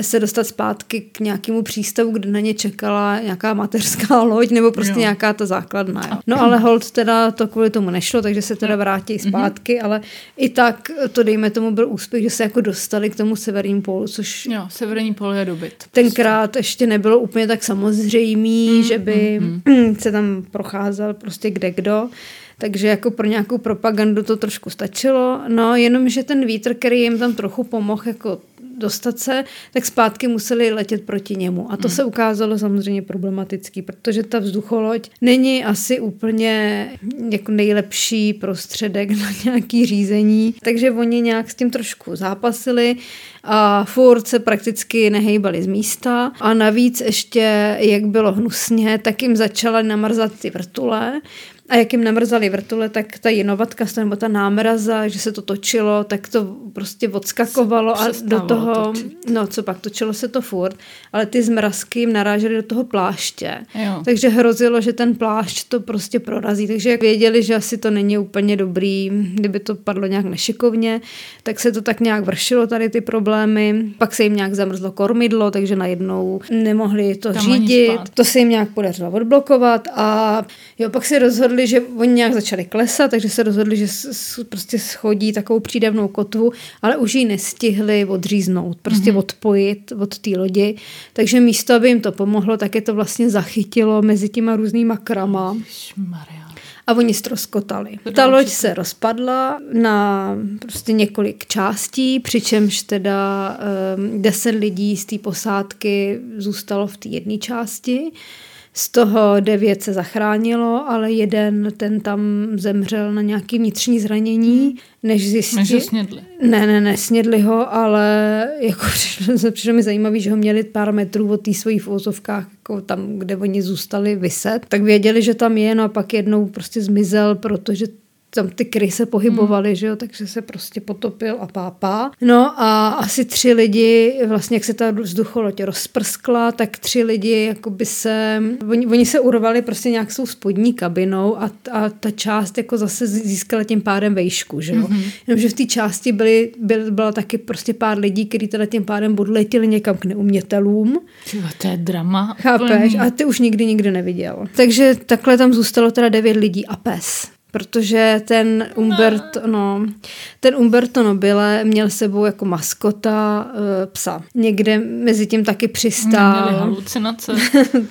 se dostat zpátky k nějakému přístavu, kde na ně čekala nějaká mateřská <laughs> loď nebo prostě jo. nějaká ta základna. Jo. No ale hold teda to kvůli tomu nešlo, takže se teda vrátí mhm. zpátky, mm-hmm. ale i tak to dejme tomu byl úspěch, že se jako dostali k tomu severním pólu, což... Jo, severní pól je dobyt. Tenkrát prostě. ještě nebylo úplně tak samozřejmý, mm, že by mm, <clears throat> se tam procházel prostě kde kdo. Takže jako pro nějakou propagandu to trošku stačilo. No, jenom, že ten vítr, který jim tam trochu pomohl jako dostat se, tak zpátky museli letět proti němu. A to hmm. se ukázalo samozřejmě problematický, protože ta vzducholoď není asi úplně jako nejlepší prostředek na nějaký řízení. Takže oni nějak s tím trošku zápasili a furt se prakticky nehejbali z místa. A navíc ještě, jak bylo hnusně, tak jim začaly namrzat ty vrtule a jak jim namrzali vrtule, tak ta jinovatka, nebo ta námraza, že se to točilo, tak to prostě odskakovalo a do toho, točit. no co pak, točilo se to furt, ale ty zmrazky jim narážely do toho pláště. Jo. Takže hrozilo, že ten plášť to prostě prorazí. Takže jak věděli, že asi to není úplně dobrý, kdyby to padlo nějak nešikovně, tak se to tak nějak vršilo tady ty problémy. Pak se jim nějak zamrzlo kormidlo, takže najednou nemohli to Tam řídit. To se jim nějak podařilo odblokovat a jo, pak si rozhodli, rozhodli, že oni nějak začali klesat, takže se rozhodli, že prostě schodí takovou přídavnou kotvu, ale už ji nestihli odříznout, prostě mm-hmm. odpojit od té lodi. Takže místo, aby jim to pomohlo, tak je to vlastně zachytilo mezi těma různýma krama. a oni stroskotali. Ta loď se rozpadla na prostě několik částí, přičemž teda um, deset lidí z té posádky zůstalo v té jedné části. Z toho devět se zachránilo, ale jeden, ten tam zemřel na nějaké vnitřní zranění, než zjistili. Než ho snědli. Ne, ne, ne, snědli ho, ale jako <laughs> přišlo, přišlo mi zajímavé, že ho měli pár metrů od té svojí v jako tam, kde oni zůstali vyset, tak věděli, že tam je, no a pak jednou prostě zmizel, protože tam ty kry se pohybovaly, hmm. že jo, takže se prostě potopil a pápá. No a asi tři lidi, vlastně jak se ta vzducholoď rozprskla, tak tři lidi jakoby se, oni, oni se urvali prostě nějak svou spodní kabinou a, a ta část jako zase získala tím pádem vejšku, že jo. Mm-hmm. Jenomže v té části byly, byl, byla taky prostě pár lidí, kteří teda tím pádem odletěli někam k neumětelům. Tyva, to je drama. Chápeš? A ty už nikdy nikdo neviděl. Takže takhle tam zůstalo teda devět lidí a pes protože ten Umberto, no, ten Umberto Nobile měl sebou jako maskota uh, psa. Někde mezi tím taky přistál. Měli halucinace.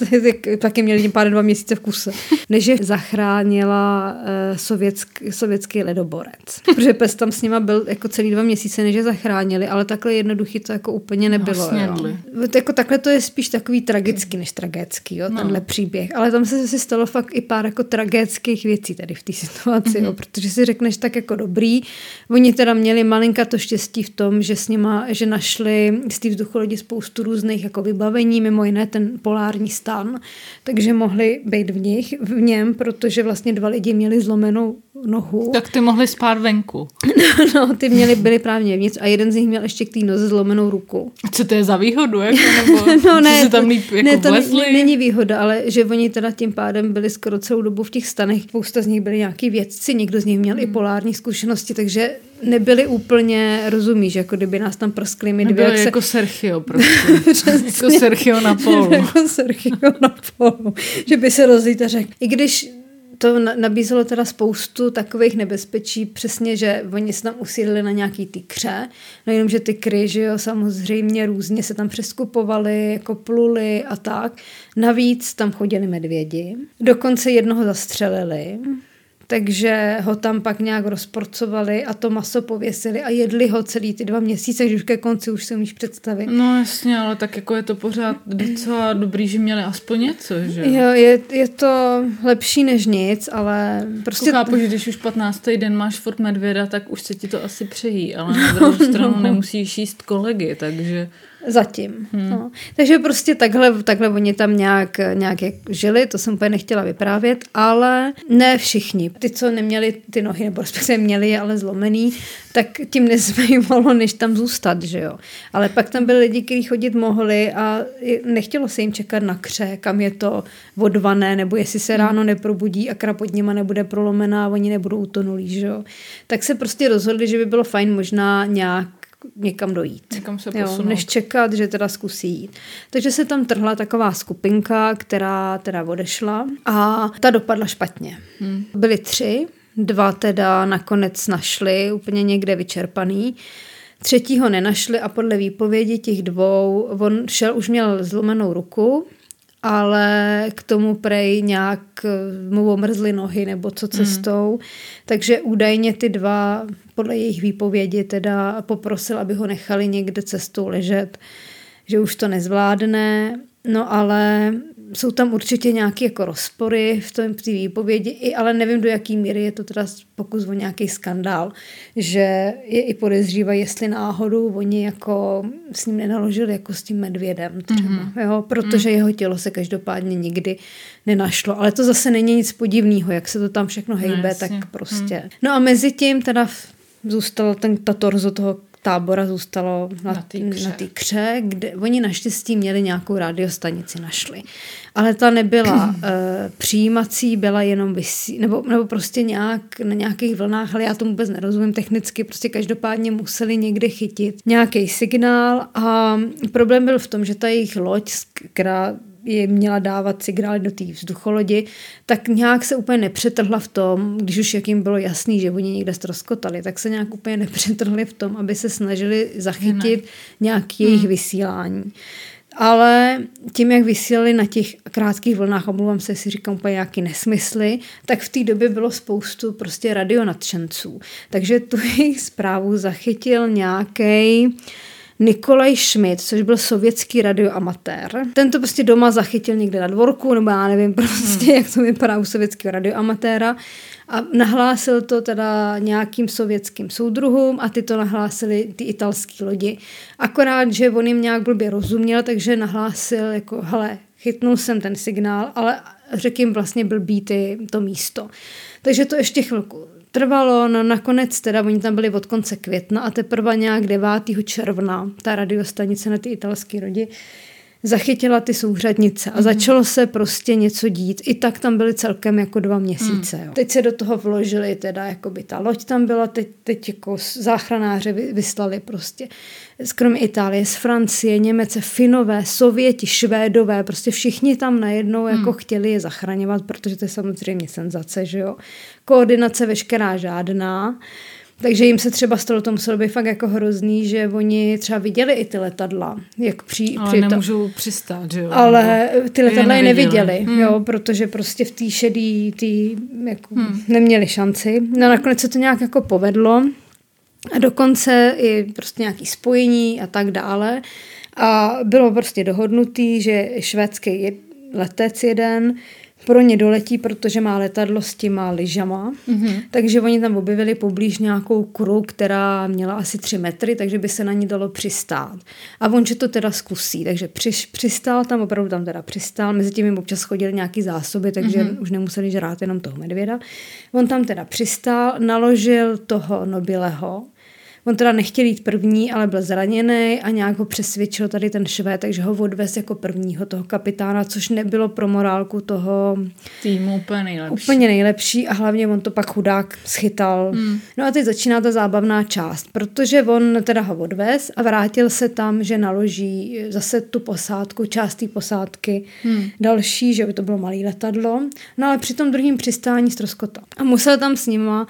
<laughs> taky měli tím pár dva měsíce v kuse. Než je zachránila uh, sovětsk, sovětský ledoborec. Protože pes tam s nima byl jako celý dva měsíce, než je zachránili, ale takhle jednoduchý to jako úplně nebylo. Jo. Jako takhle to je spíš takový tragický než tragický, jo, no. tenhle příběh. Ale tam se si stalo fakt i pár jako tragických věcí tady v té situaci, mm-hmm. jo, mhm. protože si řekneš tak jako dobrý. Oni teda měli malinka to štěstí v tom, že s nima, že našli z té vzducholodi spoustu různých jako vybavení, mimo jiné ten polární stan, takže mohli být v nich, v něm, protože vlastně dva lidi měli zlomenou nohu. Tak ty mohli spát venku. <laughs> no, ty měli, byli právě vnitř a jeden z nich měl ještě k té noze zlomenou ruku. Co to je za výhodu? Jako, nebo <laughs> no ne, se tam líp, jako ne, to není výhoda, ale že oni teda tím pádem byli skoro celou dobu v těch stanech, spousta z nich byli nějaký vědci, někdo z nich měl hmm. i polární zkušenosti, takže nebyli úplně, rozumíš, jako kdyby nás tam prskli. My dvě, jak jako se... Sergio <laughs> prostě. jako Sergio na polu. <laughs> jako Sergio na polu. že by se rozlít a řekl. I když to nabízelo teda spoustu takových nebezpečí, přesně, že oni se tam usídlili na nějaký ty kře, no jenom, že ty kry, že jo, samozřejmě různě se tam přeskupovali, jako pluli a tak. Navíc tam chodili medvědi, dokonce jednoho zastřelili, takže ho tam pak nějak rozporcovali a to maso pověsili a jedli ho celý ty dva měsíce, když už ke konci už si umíš představit. No jasně, ale tak jako je to pořád docela dobrý, že měli aspoň něco, že? Jo, je, je to lepší než nic, ale prostě... Jako chápu, že když už 15. den máš furt medvěda, tak už se ti to asi přejí, ale na druhou stranu no. <laughs> nemusíš jíst kolegy, takže... Zatím. Hmm. No. Takže prostě takhle, takhle oni tam nějak, nějak jak žili, to jsem úplně nechtěla vyprávět, ale ne všichni. Ty, co neměli ty nohy, nebo respektive měli je ale zlomený, tak tím nezbývalo, než tam zůstat, že jo. Ale pak tam byli lidi, kteří chodit mohli a nechtělo se jim čekat na kře, kam je to vodvané, nebo jestli se ráno neprobudí a krapot nima nebude prolomená a oni nebudou utonulí, že jo. Tak se prostě rozhodli, že by bylo fajn možná nějak někam dojít. Někam se jo, než čekat, že teda zkusí jít. Takže se tam trhla taková skupinka, která teda odešla a ta dopadla špatně. Hmm. Byli tři, dva teda nakonec našli úplně někde vyčerpaný. Třetího nenašli a podle výpovědi těch dvou, on šel, už měl zlomenou ruku, ale k tomu prej nějak eh, mu omrzly nohy nebo co cestou. Mm. Takže údajně ty dva, podle jejich výpovědi, teda poprosil, aby ho nechali někde cestou ležet, že už to nezvládne. No ale jsou tam určitě nějaké jako rozpory v tom té výpovědi, i, ale nevím, do jaký míry je to teda pokus o nějaký skandál, že je i podezřívají, jestli náhodou oni jako s ním nenaložili jako s tím medvědem třeba, mm-hmm. jo, protože mm. jeho tělo se každopádně nikdy nenašlo. Ale to zase není nic podivného, jak se to tam všechno hejbe, no, tak prostě. Mm. No a mezi tím teda zůstal ten, ta torzo toho tábora zůstalo na, na té kře. kře, kde oni naštěstí měli nějakou radiostanici, našli. Ale ta nebyla uh, <clears throat> přijímací, byla jenom vysí, nebo, nebo prostě nějak na nějakých vlnách, ale já tomu vůbec nerozumím technicky, prostě každopádně museli někde chytit nějaký signál a problém byl v tom, že ta jejich loď, která je měla dávat signály do té vzducholodi, tak nějak se úplně nepřetrhla v tom, když už jak jim bylo jasný, že oni někde ztroskotali, tak se nějak úplně nepřetrhli v tom, aby se snažili zachytit ne. nějaký jejich hmm. vysílání. Ale tím, jak vysílali na těch krátkých vlnách, omlouvám se, si říkám úplně nějaký nesmysly, tak v té době bylo spoustu prostě radionadšenců. Takže tu jejich zprávu zachytil nějaký Nikolaj Schmidt, což byl sovětský radioamatér. Ten to prostě doma zachytil někde na dvorku, nebo já nevím <laughs> prostě, hmm. jak to vypadá u sovětského radioamatéra. A nahlásil to teda nějakým sovětským soudruhům a ty to nahlásili ty italské lodi. Akorát, že on jim nějak blbě rozuměl, takže nahlásil jako, hele, chytnul jsem ten signál, ale řekl jim vlastně blbý ty, to místo. Takže to ještě chvilku trvalo, no nakonec teda oni tam byli od konce května a teprve nějak 9. června ta radiostanice na ty italské rodi zachytila ty souřadnice a začalo se prostě něco dít. I tak tam byly celkem jako dva měsíce. Jo. Teď se do toho vložili teda, jako by ta loď tam byla, teď, teď jako záchranáře vy- vyslali prostě kromě Itálie, z Francie, Němece, Finové, Sověti, Švédové, prostě všichni tam najednou jako chtěli je zachraňovat, protože to je samozřejmě senzace, že jo. Koordinace veškerá žádná. Takže jim se třeba stalo, to muselo být fakt jako hrozný, že oni třeba viděli i ty letadla, jak při, Ale při to- nemůžou přistát, že jo? ale ty letadla je neviděli. neviděli, Hmm. jo, protože prostě v té šedý tý, jako, neměli šanci. No nakonec se to nějak jako povedlo a dokonce i prostě nějaký spojení a tak dále. A bylo prostě dohodnutý, že švédský je- letec jeden pro ně doletí, protože má letadlo s těma lyžama. Mm-hmm. Takže oni tam objevili poblíž nějakou kru, která měla asi tři metry, takže by se na ní dalo přistát. A on, že to teda zkusí, takže přiš, přistál tam, opravdu tam teda přistál, mezi tím jim občas chodili nějaký zásoby, takže mm-hmm. už nemuseli žrát jenom toho medvěda. On tam teda přistál, naložil toho Nobileho, On teda nechtěl jít první, ale byl zraněný a nějak ho přesvědčil tady ten švéd, takže ho odvez jako prvního toho kapitána, což nebylo pro morálku toho Týmu úplně nejlepší. úplně nejlepší a hlavně on to pak chudák schytal. Hmm. No a teď začíná ta zábavná část, protože on teda ho odvez a vrátil se tam, že naloží zase tu posádku, část té posádky, hmm. další, že by to bylo malé letadlo. No ale při tom druhém přistání ztroskotal. A musel tam s nima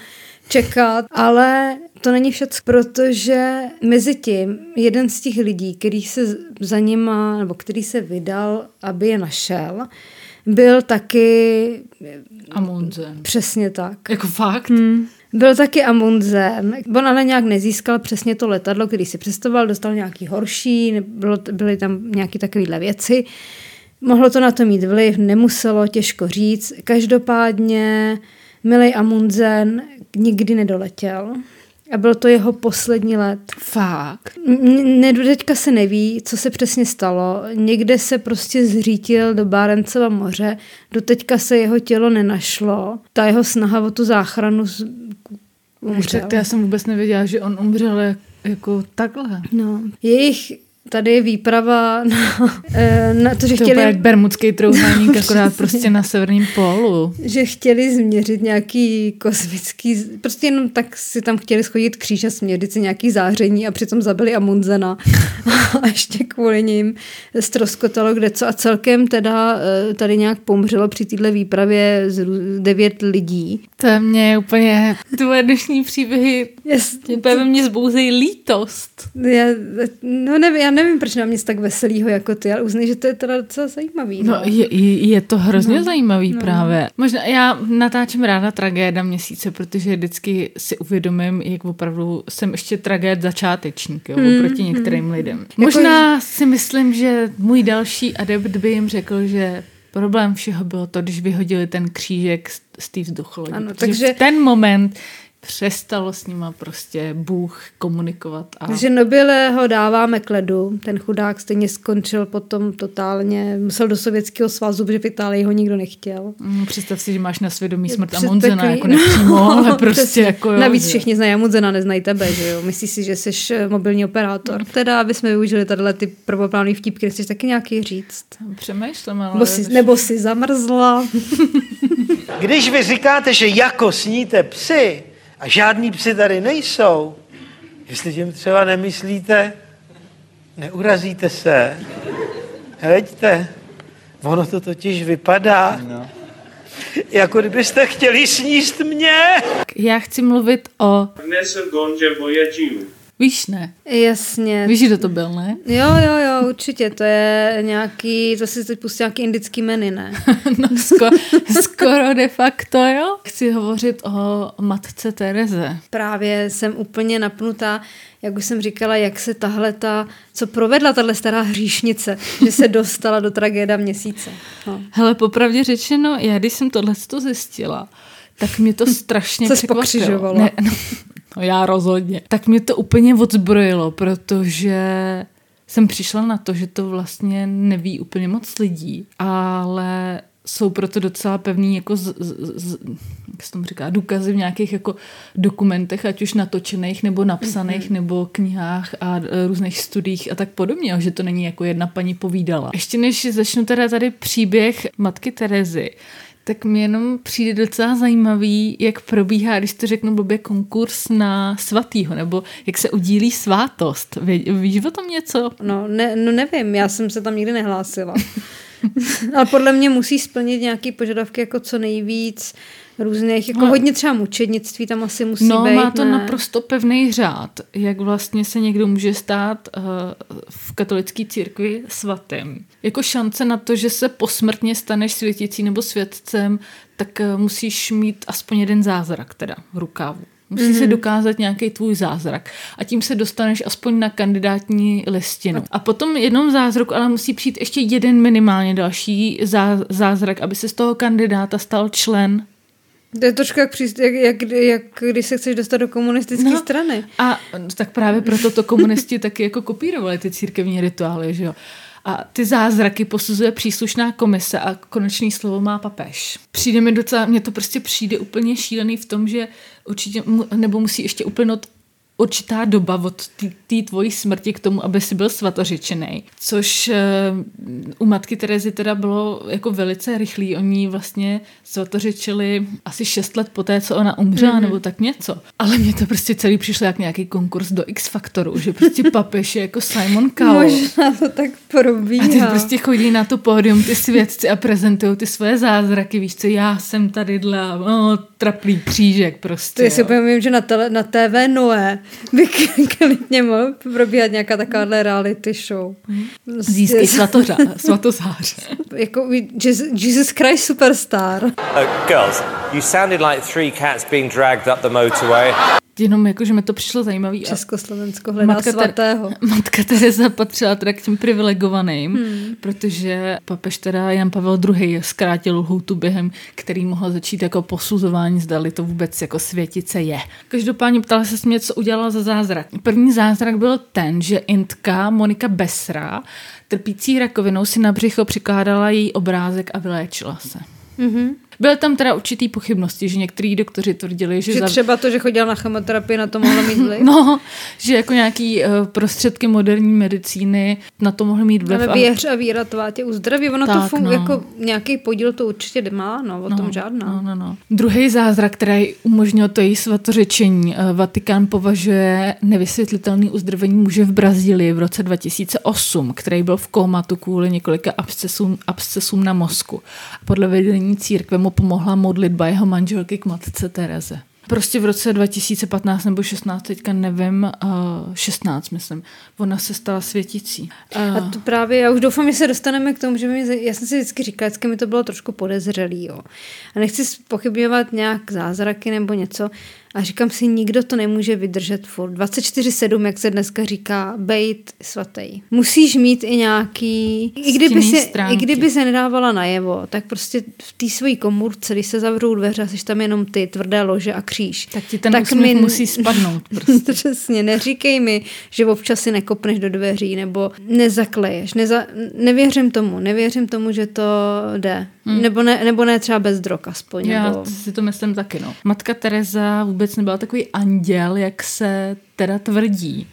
čekat, ale to není všecko, protože mezi tím jeden z těch lidí, který se za nima, nebo který se vydal, aby je našel, byl taky Amundsen. přesně tak. Jako fakt? Hmm. Byl taky Amundsen. On ale nějak nezískal přesně to letadlo, který si představoval, dostal nějaký horší, bylo, byly tam nějaké takovéhle věci. Mohlo to na to mít vliv, nemuselo, těžko říct. Každopádně milý Amundsen nikdy nedoletěl. A byl to jeho poslední let. Fakt. N- teďka se neví, co se přesně stalo. Někde se prostě zřítil do Bárencova moře, do teďka se jeho tělo nenašlo. Ta jeho snaha o tu záchranu z- umřel. To já jsem vůbec nevěděla, že on umřel jak, jako takhle. No. Jejich tady je výprava na, <laughs> eh, na to, že To chtěli... úplně jak bermudský trouhelník, <laughs> No, akorát prostě na severním pólu. že chtěli změřit nějaký kosmický, prostě jenom tak si tam chtěli schodit kříž a směřit si nějaký záření a přitom zabili Amundsena <laughs> a ještě kvůli ním stroskotalo kde co a celkem teda eh, tady nějak pomřelo při téhle výpravě devět lidí. To je mě úplně, tvoje dnešní příběhy Yes, úplně mně zbouzejí lítost. já, no nevím, já nevím, proč mám nic tak veselýho jako ty, ale uznej, že to je teda docela zajímavý. No, je, je je to hrozně No, no, zajímavý no. no. právě. Možná já natáčím ráda tragéda měsíce, protože vždycky si uvědomím, jak opravdu jsem ještě tragéd začátečník, jo, Hmm, oproti některým lidem. Jako- Možná si myslím, že můj další adept by jim řekl, že problém všeho bylo to, když vyhodili ten křížek z- té vzducholodi. Ano, takže- v ten moment přestalo s nima prostě Bůh komunikovat. A... Takže Nobile ho dáváme k ledu, ten chudák stejně skončil potom totálně, musel do Sovětského svazu, protože v Itálii ho nikdo nechtěl. Mm, Představ si, že máš na svědomí smrt Před Amundsena, takový- jako nepřímo, <laughs> ale No, prostě přesně. jako jo, Navíc že- všichni znají Amundsena, neznají tebe, že jo? Myslíš si, že jsi eh, mobilní operátor. Teda, aby jsme využili tadyhle ty prvoplánové vtipky, chceš taky nějaký říct? Přemýšlím, ale... Nebo jsi, nebo jsi zamrzla. <laughs> <laughs> Když vy říkáte, že jako sníte psy a žádní psy tady nejsou, jestli tím třeba nemyslíte, neurazíte se. Hleďte, ono to totiž vypadá, no. jako kdybyste chtěli sníst mě. Já chci mluvit o... Voyagiu. Víš, ne? Jasně. Víš, kdo to byl, ne? Jo, jo, jo, určitě, to je nějaký, to si teď pustí nějaký indický menu, ne? <laughs> No, skoro, skoro de facto, jo. Chci hovořit o matce Tereze. Právě jsem úplně napnutá, jak už jsem říkala, jak se tahle ta, co provedla tahle stará hříšnice, že se dostala do tragéda měsíce. No. Hele, popravdě řečeno, já když jsem tohle zjistila, tak mě to strašně Co překvapilo. Ne, no, no, já rozhodně. Tak mě to úplně odzbrojilo, protože jsem přišla na to, že to vlastně neví úplně moc lidí, ale jsou proto docela pevný jako z, z, z, jak se tomu říká, důkazy v nějakých jako dokumentech, ať už natočených nebo napsaných, mm-hmm. nebo knihách a e, různých studiích a tak podobně, že to není jako jedna paní povídala. Ještě než začnu teda tady příběh matky Terezy, tak mi jenom přijde docela zajímavý, jak probíhá, když to řeknu blbě, konkurs na svatýho, nebo jak se udílí svátost. Ví, víš o tom něco? No, ne, no nevím, já jsem se tam nikdy nehlásila. <laughs> Ale podle mě musí splnit nějaké požadavky jako co nejvíc různých, jako no. hodně třeba mučednictví tam asi musí no, být. má to ne? naprosto pevný řád, jak vlastně se někdo může stát uh, v katolické církvi svatým. Jako šance na to, že se posmrtně staneš světící nebo světcem, tak uh, musíš mít aspoň jeden zázrak teda v rukávu. Musí mm-hmm. si dokázat nějaký tvůj zázrak. A tím se dostaneš aspoň na kandidátní listinu. A potom jednom zázraku ale musí přijít ještě jeden minimálně další zá, zázrak, aby se z toho kandidáta stal člen to je trošku jak, jak, jak, jak, když se chceš dostat do komunistické no, strany. A tak právě proto to komunisti <laughs> taky jako kopírovali ty církevní rituály, že jo. A ty zázraky posuzuje příslušná komise a konečný slovo má papež. Přijde mi docela, mně to prostě přijde úplně šílený v tom, že určitě, nebo musí ještě uplynout určitá doba od té tvojí smrti k tomu, aby si byl svatořečený. Což uh, u matky Terezy teda bylo jako velice rychlý. Oni vlastně svatořečili asi šest let poté, co ona umřela, mm-hmm. nebo tak něco. Ale mně to prostě celý přišlo jak nějaký konkurs do X Faktoru, že prostě papež je jako Simon Cowell. Možná to tak probíhá. A ty prostě chodí na to pódium ty svědci a prezentují ty svoje zázraky. Víš co, já jsem tady dla oh, traplý křížek prostě. To si úplně že na, tele, na TV Noé by <laughs> klidně mohl probíhat nějaká takováhle reality show. Získej svatořa, <laughs> svatozář. jako Jesus Christ Superstar. Uh, girls, you sounded like three cats being dragged up the motorway jenom jako, že mi to přišlo zajímavý. Československo hledá matka svatého. Ter- <laughs> matka Teresa patřila teda k těm privilegovaným, hmm. protože papež teda Jan Pavel II. zkrátil lhůtu během, který mohl začít jako posuzování, zdali to vůbec jako světice je. Každopádně ptala se mě, co udělala za zázrak. První zázrak byl ten, že Intka Monika Besra, trpící rakovinou, si na břicho přikládala její obrázek a vyléčila se. Mm-hmm. Byly tam teda určitý pochybnosti, že některý doktoři tvrdili, že... Že za... třeba to, že chodila na chemoterapii, na to mohlo mít vliv? <laughs> no, že jako nějaký uh, prostředky moderní medicíny na to mohly mít vliv. Ale věř a víra tvá tě uzdraví. Ono tak, to fun- no. jako nějaký podíl to určitě má, no, o no, tom žádná. No, no, no. Druhý zázrak, který umožnil to její svatořečení, uh, Vatikán považuje nevysvětlitelný uzdravení muže v Brazílii v roce 2008, který byl v kómatu kvůli několika abscesům, abscesům na mozku. Podle vedení církve mu pomohla modlitba jeho manželky k matce Tereze. Prostě v roce 2015 nebo 16, teďka nevím, uh, 16 myslím, ona se stala světící. Uh, a to právě, já už doufám, že se dostaneme k tomu, že mi, já jsem si vždycky říkala, vždycky mi to bylo trošku podezřelý, jo. A nechci pochybňovat nějak zázraky nebo něco, a říkám si, nikdo to nemůže vydržet furt. 24-7, jak se dneska říká, bejt svatý. Musíš mít i nějaký... I kdyby, si, I kdyby se nedávala najevo, tak prostě v té své komůrce, když se zavřou dveře a jsi tam jenom ty tvrdé lože a kříž. Tak ti ten tak mi musí spadnout. <laughs> Prostě. Přesně, neříkej mi, že občas si nekopneš do dveří nebo nezakleješ. Neza, nevěřím tomu, nevěřím tomu, že to jde. Hmm. Nebo, ne, nebo ne třeba bez drog aspoň. Já nebo... si to myslím taky, no. Matka Teresa vůbec nebyla takový anděl, jak se teda tvrdí.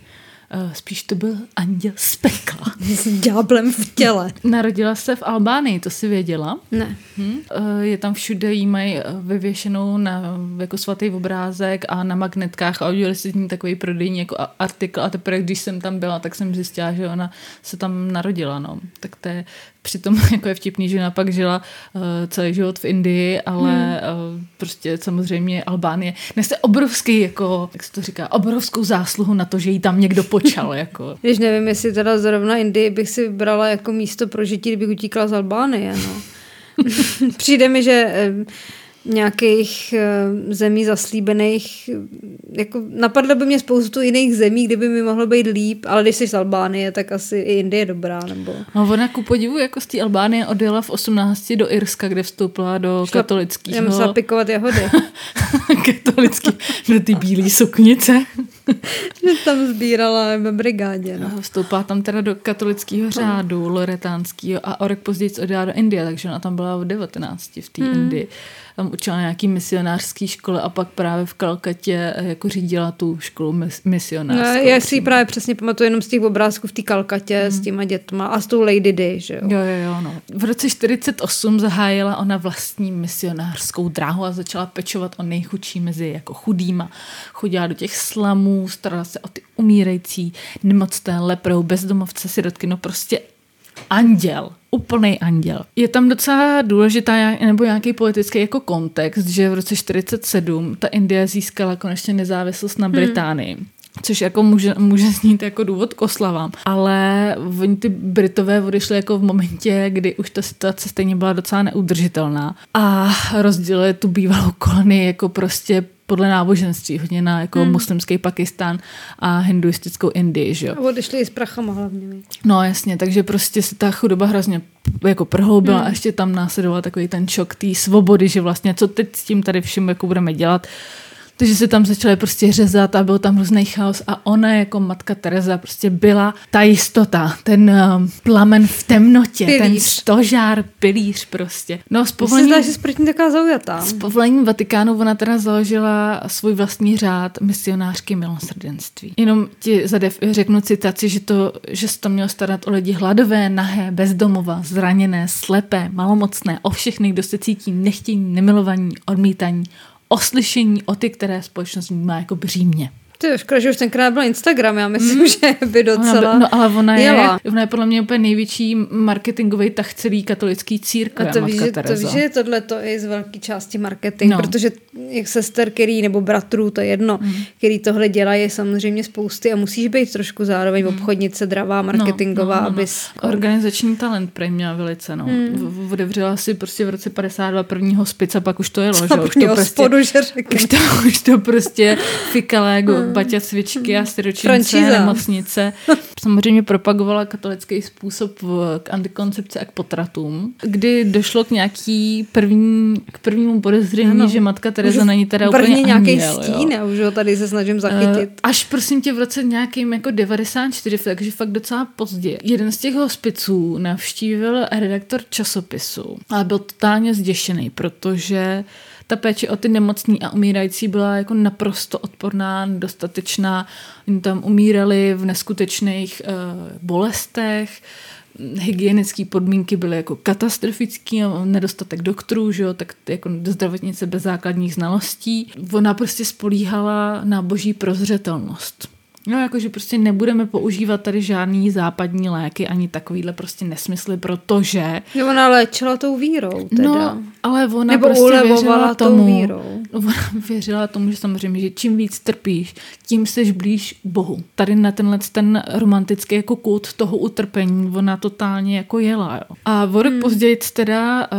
Eh, spíš to byl anděl z pekla. S ďáblem v těle. Narodila se v Albánii, to si věděla? Ne. Hm? Eh, je tam všude, jí mají eh, vyvěšenou na jako svatý obrázek a na magnetkách a udělali si ní takový prodejní jako artikl a teprve, když jsem tam byla, tak jsem zjistila, že ona se tam narodila. No. Tak to je Přitom <laughs> jako je vtipný, že ona pak žila uh, celý život v Indii, ale hmm. uh, prostě samozřejmě Albánie nese obrovský, jako, jak se to říká, obrovskou zásluhu na to, že jí tam někdo počal. <laughs> jako. Když nevím, jestli teda zrovna Indii bych si vybrala jako místo pro žití, kdybych utíkla z Albánie. No. <laughs> Přijde mi, že uh, nějakých uh, zemí zaslíbených, jako napadlo by mě spoustu jiných zemí, kdyby mi mohlo být líp, ale když jsi z Albánie, tak asi i Indie je dobrá, nebo... No ona ku podivu jako z té Albánie odjela v 18 do Irska, kde vstoupila do Šla, katolického... Já musela pikovat jahody. <laughs> Katolický, do ty bílé suknice. <laughs> tam sbírala ve brigádě. No. Vstoupila tam teda do katolického řádu, loretánského a o rok později odjela do Indie, takže ona tam byla v 19 v té hmm. Indii. Tam učila nějaký misionářský škole a pak právě v Kalkatě eh, jako řídila tu školu mis- No, misionářskou. já si ji právě přesně pamatuju jenom z těch obrázků v té Kalkatě s těma dětma a s tou Lady Di, že jo. Jo, jo, jo, no. V roce 48 zahájila ona vlastní misionářskou dráhu a začala pečovat o nejchudší mezi jako chudýma. Chodila do těch slamů, starala se o ty umírající, nemocné, leprou, bezdomovce, sirotky, no prostě anděl, úplný anděl. Je tam docela důležitá nebo nějaký politický jako kontext, že v roce 47 ta Indie získala konečně nezávislost na Británii. Což jako může, může znít jako důvod k oslavám. Ale oni ty Britové odešli jako v momentě, kdy už ta situace stejně byla docela neudržitelná. A rozdělili tu bývalou kolonii jako prostě podle náboženství, hodně na jako hmm. muslimský Pakistán a hinduistickou Indii, že jo. A odešli i s prachama hlavně. No jasně, takže prostě se ta chudoba hrozně jako prohloubila hmm. a ještě tam následoval takový ten šok té svobody, že vlastně co teď s tím tady všem jako budeme dělat. Takže se tam začaly prostě řezat a byl tam hrozný chaos a ona jako matka Teresa prostě byla ta jistota, ten um, plamen v temnotě, ten Pilíř. stožár, pilíř prostě. No s povolením, zdá, že jsi proti ní taková zaujatá. s povolením Vatikánu ona teda založila svůj vlastní řád misionářky milosrdenství. Jenom ti zadev, řeknu citaci, že, to, že se to mělo starat o lidi hladové, nahé, bezdomova, zraněné, slepé, malomocné, o všechny, kdo se cítí nechtění, nemilovaní, odmítaní, oslyšení o ty, které společnost má jako břímě. Ty škoda, že už tenkrát byl Instagram, já myslím, že by Ona, docela by- no ale ona je, ona je podle mě úplně největší marketingový tah celý katolický církve, A to víš, že, to víš, že je tohle to i z velké části marketing, No. no. protože jak sester, který, nebo bratrů, to je jedno, mm. který tohle dělají, je samozřejmě spousty a musíš být trošku zároveň mm. obchodnice, dravá, marketingová, no, no, no, abys... Organizační talent prej měla velice, no. Hmm. Otevřela si prostě v roce 52 první hospic a pak už to jelo, <laughs> že? Už to Prvního prostě, spodu, že už to, už to prostě fikala jako baťa cvičky a siročince, nemocnice. <laughs> Samozřejmě propagovala katolický způsob v- k antikoncepci a k potratům, kdy došlo k nějaký první, k prvnímu podezření, ano. Že matka Teresa Už není teda úplně nějaký anděl, jo. stín, já už ho tady se snažím Eh, zachytit. Až prosím tě v roce nějakým jako 94, takže fakt docela pozdě. Jeden z těch hospiců navštívil redaktor časopisu a byl totálně zděšený, protože ta péče o ty nemocní a umírající byla jako naprosto odporná, dostatečná. Oni tam umírali v neskutečných uh, bolestech, hygienické podmínky byly jako katastrofický, nedostatek doktorů, že jo, tak jako zdravotnice bez základních znalostí. Ona prostě spolíhala na boží prozřetelnost. No, jakože prostě nebudeme používat tady žádný západní léky, ani takovýhle prostě nesmysly, protože Jo, ona léčila tou vírou teda. No, ale ona Nebo prostě ulevovala věřila tou tomu, vírou. Ona <laughs> věřila tomu, že samozřejmě, že čím víc trpíš, tím seš blíž Bohu. Tady na tenhle ten romantický jako kult toho utrpení, ona totálně jako jela. Jo. A o rok hmm. později teda uh,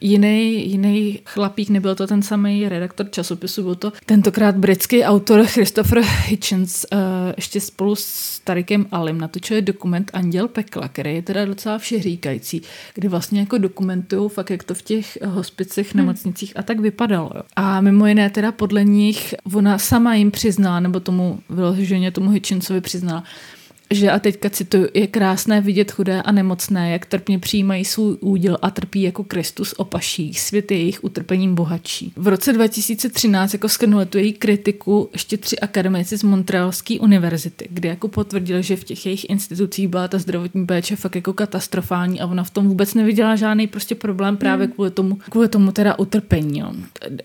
jiný, jiný chlapík, nebyl to ten samý redaktor časopisu, byl to tentokrát britský autor Christopher Hitchens, uh, ještě spolu s Tarikem Alim natočili dokument Anděl pekla, který je teda docela všeříkající, kdy vlastně jako dokumentují fakt, jak to v těch hospicích, nemocnicích a tak vypadalo. Jo. A mimo jiné teda podle nich ona sama jim přiznala, nebo tomu vyloženě tomu Hitchensovi přiznala, že a teďka cituju, je krásné vidět chudé a nemocné, jak trpně přijímají svůj úděl a trpí jako Kristus opaší. Svět je jejich utrpením bohatší. V roce 2013 jako skrnuli tu její kritiku ještě tři akademici z Montrealské univerzity, kde jako potvrdili, že v těch jejich institucích byla ta zdravotní péče fakt jako katastrofální a ona v tom vůbec neviděla žádný prostě problém právě kvůli tomu, kvůli tomu teda utrpení. Jo.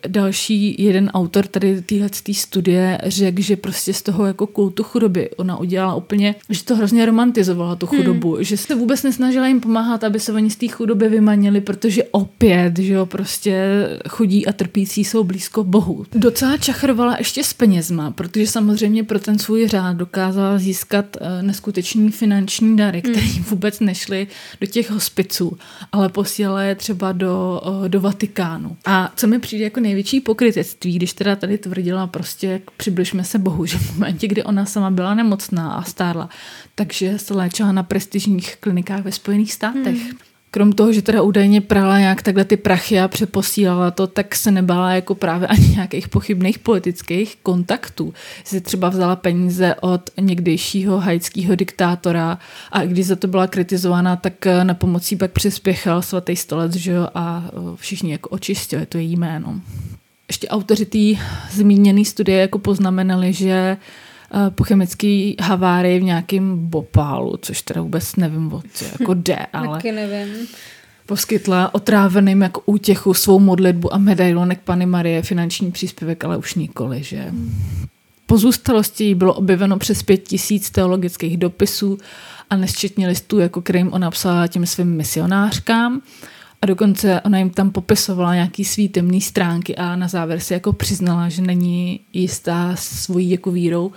Další jeden autor tady téhle studie řekl, že prostě z toho jako kultu chudoby ona udělala úplně že to hrozně romantizovala tu chudobu, hmm. že se vůbec nesnažila jim pomáhat, aby se oni z té chudoby vymanili, protože opět, že jo, prostě chudí a trpící jsou blízko Bohu. Docela čachrovala ještě s penězma, protože samozřejmě pro ten svůj řád dokázala získat eh, neskutečný finanční dary, které hmm. vůbec nešly do těch hospiců, ale posílala je třeba do, eh, do Vatikánu. A co mi přijde jako největší pokrytectví, když teda tady tvrdila prostě, jak přibližme se Bohu, že v momentě, kdy ona sama byla nemocná a stárla, takže se léčila na prestižních klinikách ve Spojených státech. Hmm. krom toho, že teda údajně prala nějak takhle ty prachy a přeposílala to, tak se nebála jako právě ani nějakých pochybných politických kontaktů. Si třeba vzala peníze od někdejšího haitského diktátora a když za to byla kritizována, tak na pomocí pak přispěchal svatý stolec, že jo, a všichni jako očistili to její jméno. Ještě autoři té zmíněné studie jako poznamenali, že po chemické havárii v nějakém bopálu, což teda vůbec nevím, o co jako <laughs> jde, ale... Taky nevím. Poskytla otráveným jako útěchu svou modlitbu a medailonek Pany Marie, finanční příspěvek, ale už nikoli, že... Pozůstalosti bylo objeveno přes pět tisíc teologických dopisů a nesčetně listů, jako kterým ona psala těm svým misionářkám. A dokonce ona jim tam popisovala nějaký svý temný stránky a na závěr si jako přiznala, že není jistá svojí jako vírou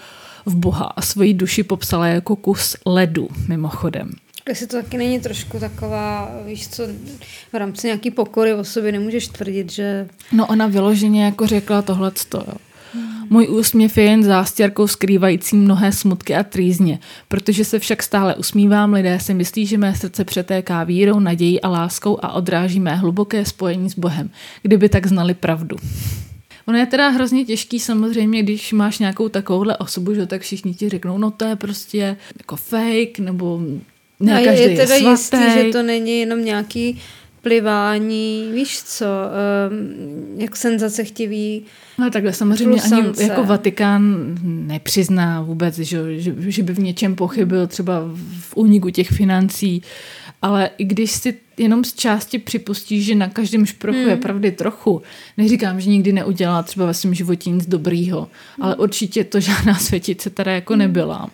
v Boha a svoji duši popsala jako kus ledu, mimochodem. Jestli to taky není trošku taková, víš co, v rámci nějaký pokory o sobě nemůžeš tvrdit, že... No ona vyloženě jako řekla tohleto, jo. Můj úsměv je jen zástěrkou skrývající mnohé smutky a trýzně. Protože se však stále usmívám, lidé si myslí, že mé srdce přetéká vírou, nadějí a láskou a odráží mé hluboké spojení s Bohem. Kdyby tak znali pravdu. Ono je teda hrozně těžký samozřejmě, když máš nějakou takovouhle osobu, že tak všichni ti řeknou, no to je prostě jako fake, nebo ne, a každý je teda je jistý, že to není jenom nějaký plivání, víš co, um, jak senzace chtivý. No takhle samozřejmě ani Plusance. jako Vatikán nepřizná vůbec, že, že, že by v něčem pochybil třeba v úniku těch financí, ale i když si jenom z části připustíš, že na každém šprochu hmm. je pravdy trochu, neříkám, že nikdy neudělala třeba ve svém životě nic dobrýho, hmm. ale určitě to žádná <laughs> světice teda jako hmm. nebyla.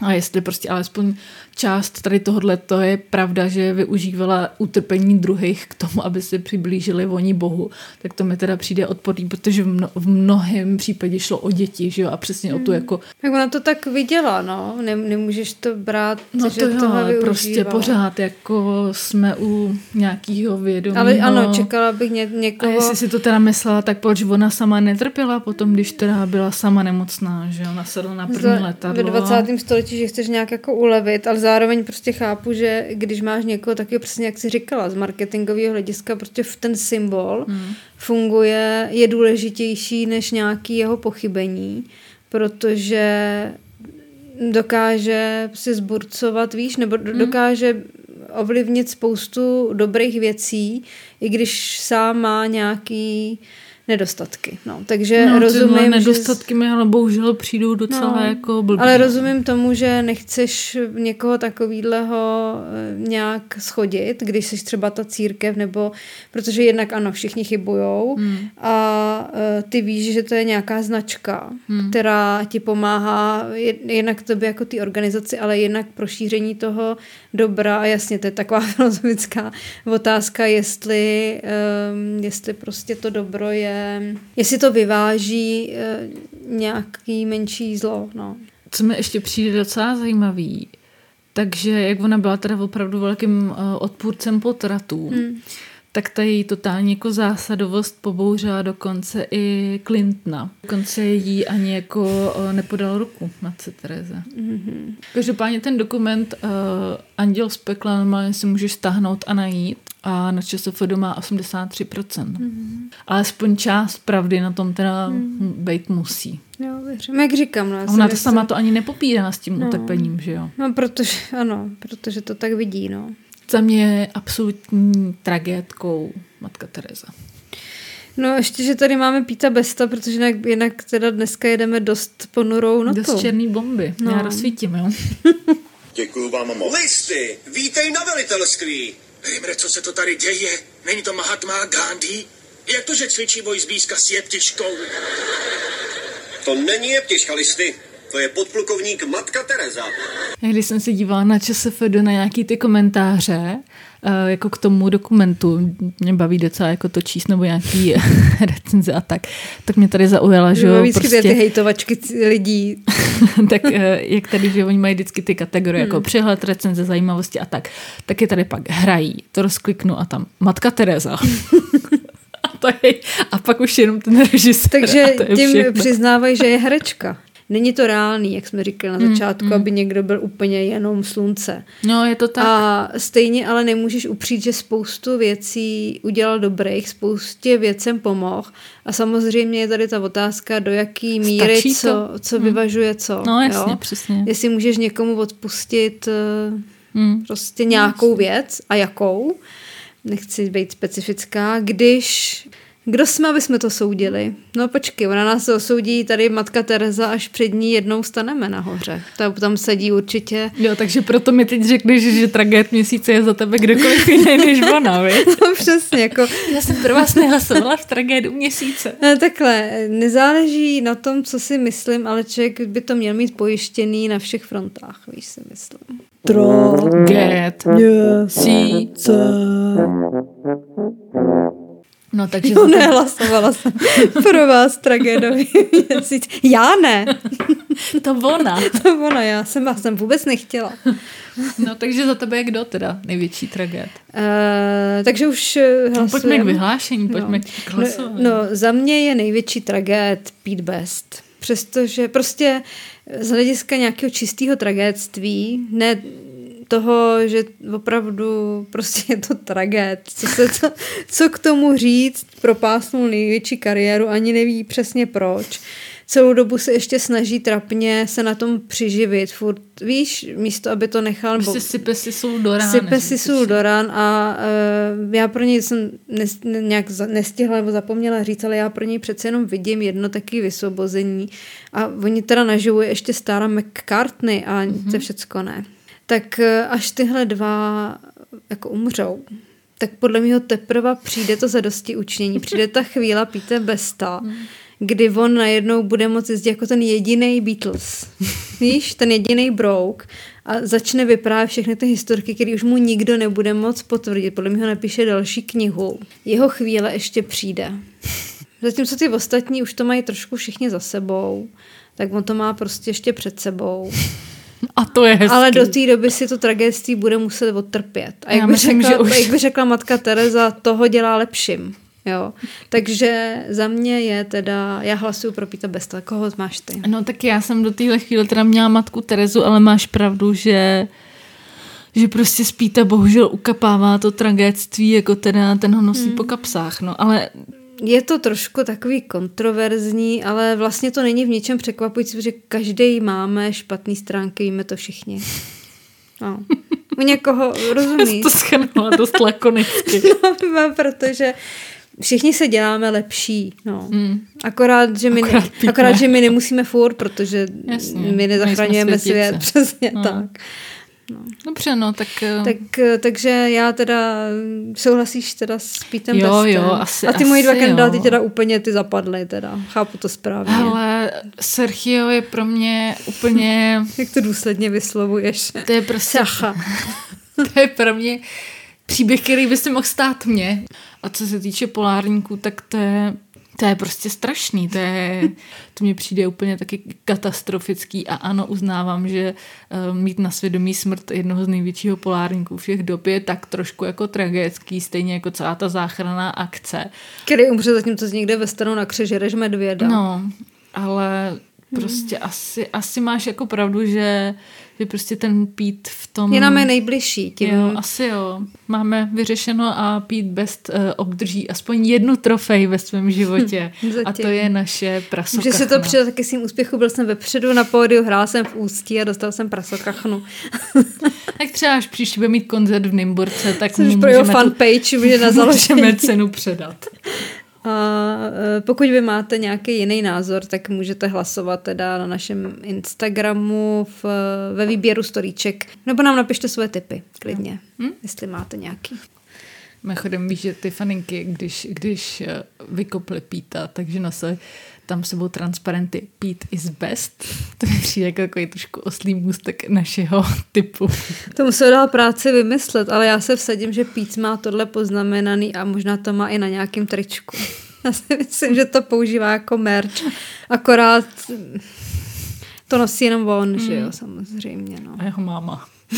A jestli prostě alespoň část tady tohohle to je pravda, že využívala utrpení druhých k tomu, aby se přiblížili oni Bohu, tak to mi teda přijde odporný, protože v, mno, v mnohém případě šlo o děti, že jo, a přesně hmm. o tu jako... Tak ona to tak viděla, no, Nem, nemůžeš to brát, No že to jo, využívala. prostě pořád jako jsme u nějakého vědomí. Ale ano, čekala bych ně, A někoho... jestli si to teda myslela, tak proč ona sama netrpěla potom, když teda byla sama nemocná, že ona sedla na první letadlo. Ve 20. století, že chceš nějak jako ulevit, ale zároveň prostě chápu, že když máš někoho taky přesně, jak jsi říkala, z marketingového hlediska, prostě v ten symbol hmm. funguje, je důležitější než nějaký jeho pochybení, protože dokáže si zburcovat, víš, nebo do- dokáže ovlivnit spoustu dobrých věcí, i když sám má nějaký nedostatky. No, takže no, rozumím, tyhle že... nedostatky mi ale bohužel přijdou docela No, jako blbý. Ale no. rozumím tomu, že nechceš někoho takovýhleho eh, nějak schodit, když jsi třeba ta církev, nebo protože jednak ano, všichni chybujou hmm. a eh, ty víš, že to je nějaká značka, hmm. která ti pomáhá jed- jednak tobě jako ty organizaci, ale jednak pro šíření toho dobra a jasně, to je taková <laughs> filozofická otázka, jestli, um, jestli prostě to dobro je, jestli to vyváží uh, nějaký menší zlo, no. Co mi ještě přijde docela zajímavý, takže jak ona byla teda opravdu velkým uh, odpůrcem potratů, hmm. Tak ta její totální jako zásadovost pobouřila dokonce i Clintona. Dokonce jí ani jako uh, nepodal ruku matce Tereze. Mm-hmm. Každopádně ten dokument uh, Anděl z pekla normálně si můžeš stáhnout a najít a na ČSFD má 83%. Mm-hmm. Alespoň část pravdy na tom teda mm. být musí. Jo, věřím. Jak říkám, no. ona to sama to ani nepopírá s tím No. utrpením, že jo. No, protože, ano, protože to tak vidí, no. Za mě je absolutní tragédkou matka Teresa. No ještě, že tady máme Píta Besta, protože jinak, jinak teda dneska jedeme dost ponurou notou. Dost černý bomby. No. Já rozsvítím, jo. <laughs> Děkuju vám moc. Listy, vítej na velitelství. Hejmre, co se to tady děje? Není to Mahatma Gandhi? Jak to, že cvičí boj zblízka s jeptiškou? To není jeptiška listy. To je podplukovník Matka Tereza. Já když jsem se dívala na ČSFD na nějaký ty komentáře, eh, jako k tomu dokumentu, mě baví docela jako to číst nebo nějaký <laughs> recenze a tak, tak mě tady zaujala, že jo, vždycky prostě, ty hejtovačky lidí. <laughs> tak eh, jak tady, že oni mají vždycky ty kategorie jako přehled, recenze, zajímavosti a tak, tak je tady pak hrají, to rozkliknu a tam Matka Teresa. <laughs> a, to je, a pak už jenom ten režisér. Takže tím všechno. přiznávají, že je herečka. Není to reálný, jak jsme říkali na Mm, začátku, mm. aby někdo byl úplně jenom slunce. No, je to tak. A stejně ale nemůžeš upřít, že spoustu věcí udělal dobrých, spoustě věcem pomohl. A samozřejmě je tady ta otázka, do jaký míry Stačí co, to? co Hmm. vyvažuje co. No, jasně, jo? přesně. Jestli můžeš někomu odpustit eh, Hmm. prostě nějakou věc a jakou, nechci být specifická, když... Kdo jsme, aby jsme to soudili? No počkej, ona nás osoudí tady matka Teresa, až před ní jednou staneme nahoře. Ta tam sedí určitě. Jo, takže proto mi teď řekneš, že tragéd měsíce je za tebe kdokoliv jiný než ona, <laughs> viď? No přesně, jako Já jsem pro vás nehlasovala v tragédu měsíce. Eh, Takhle, nezáleží na tom, co si myslím, ale člověk by to měl mít pojištěný na všech frontách, víš si myslím. Tragéd měsíce. No, takže Jo, za to- nehlasovala jsem pro vás tragédový měsíc. Já ne. <laughs> to ona. <laughs> To ona, já jsem, já jsem vůbec nechtěla. No, takže za tebe je kdo teda největší tragéd? Uh, takže už eh, No, pojďme k hlasujeme. vyhlášení, pojďme k No, hlasování. no, za mě je největší tragéd Pete Best. Přestože prostě z hlediska nějakého čistého tragédství, ne toho, že opravdu prostě je to tragéd. Co, se to, co k tomu říct, propásnul největší kariéru, ani neví přesně proč. Celou dobu se ještě snaží trapně se na tom přiživit. Furt, víš, místo, aby to nechal... Prostě sype si sůl do rána. Sype si sůl do ran a uh, já pro něj jsem nes, ne, nějak za, nestihla nebo zapomněla říct, ale já pro něj přece jenom vidím jedno takové vysvobození a oni teda naživu je ještě stará McCartney a mm-hmm. to všecko ne. Tak uh, až tyhle dva jako umřou, tak podle mého teprve přijde to zadosti učnění, přijde ta <laughs> chvíle Pete Besta, kdy on najednou bude moci jezdit jako ten jediný Beatles. <laughs> Víš, ten jediný brouk a začne vyprávět všechny ty historky, které už mu nikdo nebude moc potvrdit. Podle mě ho napíše další knihu. Jeho chvíle ještě přijde. Zatímco ty ostatní už to mají trošku všichni za sebou, tak on to má prostě ještě před sebou. A to je hezký. Ale do té doby si to tragédství bude muset odtrpět. A jak Já by, myslím, řekla, že už- jak by řekla matka Teresa, toho dělá lepším. Jo. Takže za mě je teda, já hlasuju pro Pita Besta. Koho máš ty? No tak já jsem do téhle chvíle teda měla matku Terezu, ale máš pravdu, že že prostě spíta bohužel ukapává to tragédství, jako teda ten ho nosí Hmm. po kapsách, no, ale Je to trošku takový kontroverzní, ale vlastně to není v ničem překvapující, protože každý máme špatné stránky, víme to všichni. No. U někoho, <laughs> rozumíš? to schrnula dost lakonicky. <laughs> No, protože všichni se děláme lepší, no. Mm. Akorát, že my, Akorát pípne. akorát, že my nemusíme furt, protože Jasně, my nezachraňujeme svět, přesně No. tak. Dobře, no, tak... eh, Tak, takže já teda souhlasíš teda s Pítem Jo, Bestem. jo, asi- A ty moji dva asi kandidáty teda úplně ty zapadly teda. Chápu to správně. Ale Sergio je pro mě úplně... <laughs> Jak to důsledně vyslovuješ? To je prostě... Sacha. <laughs> to je pro mě příběh, který by se mohl stát mně. A co se týče polárníků, tak to je, to je prostě strašný. To, je, <laughs> to mně přijde úplně taky katastrofický a ano, uznávám, že uh, mít na svědomí smrt jednoho z největšího polárníků všech dob je tak trošku jako tragický, stejně jako celá ta záchranná akce. Který umře zatímco jsi někde ve stranu na křežereš medvěda. No, ale prostě asi, asi máš jako pravdu, že, že prostě ten Pete v tom... Je nám je nejbližší. Tím, Jo, asi jo. Máme vyřešeno a Pete Best uh, obdrží aspoň jednu trofej ve svém životě. <laughs> a to je naše prasokachna. Že si to přidal taky svým úspěchu, byl jsem vepředu na pódiu, hrál jsem v ústí a dostal jsem prasokachnu. <laughs> Tak třeba až příště bude mít koncert v Nymburce, tak Což mu pro jeho můžeme, fanpage může na <laughs> založení. můžeme cenu předat. A e, pokud vy máte nějaký jiný názor, tak můžete hlasovat teda na našem Instagramu v, ve výběru storíček, nebo nám napište svoje tipy, klidně, hm? jestli máte nějaký. Mimochodem víš, že ty faninky, když, když eh, vykopli Píta, takže nosili tam sebou transparenty Pete is best. To mi přijde jako takový trošku oslý můstek našeho <laughs> typu. To musel dát práci vymyslet, ale já se vsadím, že Píc má tohle poznamenaný a možná to má i na nějakém tričku. <laughs> Já si myslím, že to používá jako merch, akorát to nosí jenom on, mm. že jo, samozřejmě. No. A jeho máma. <laughs>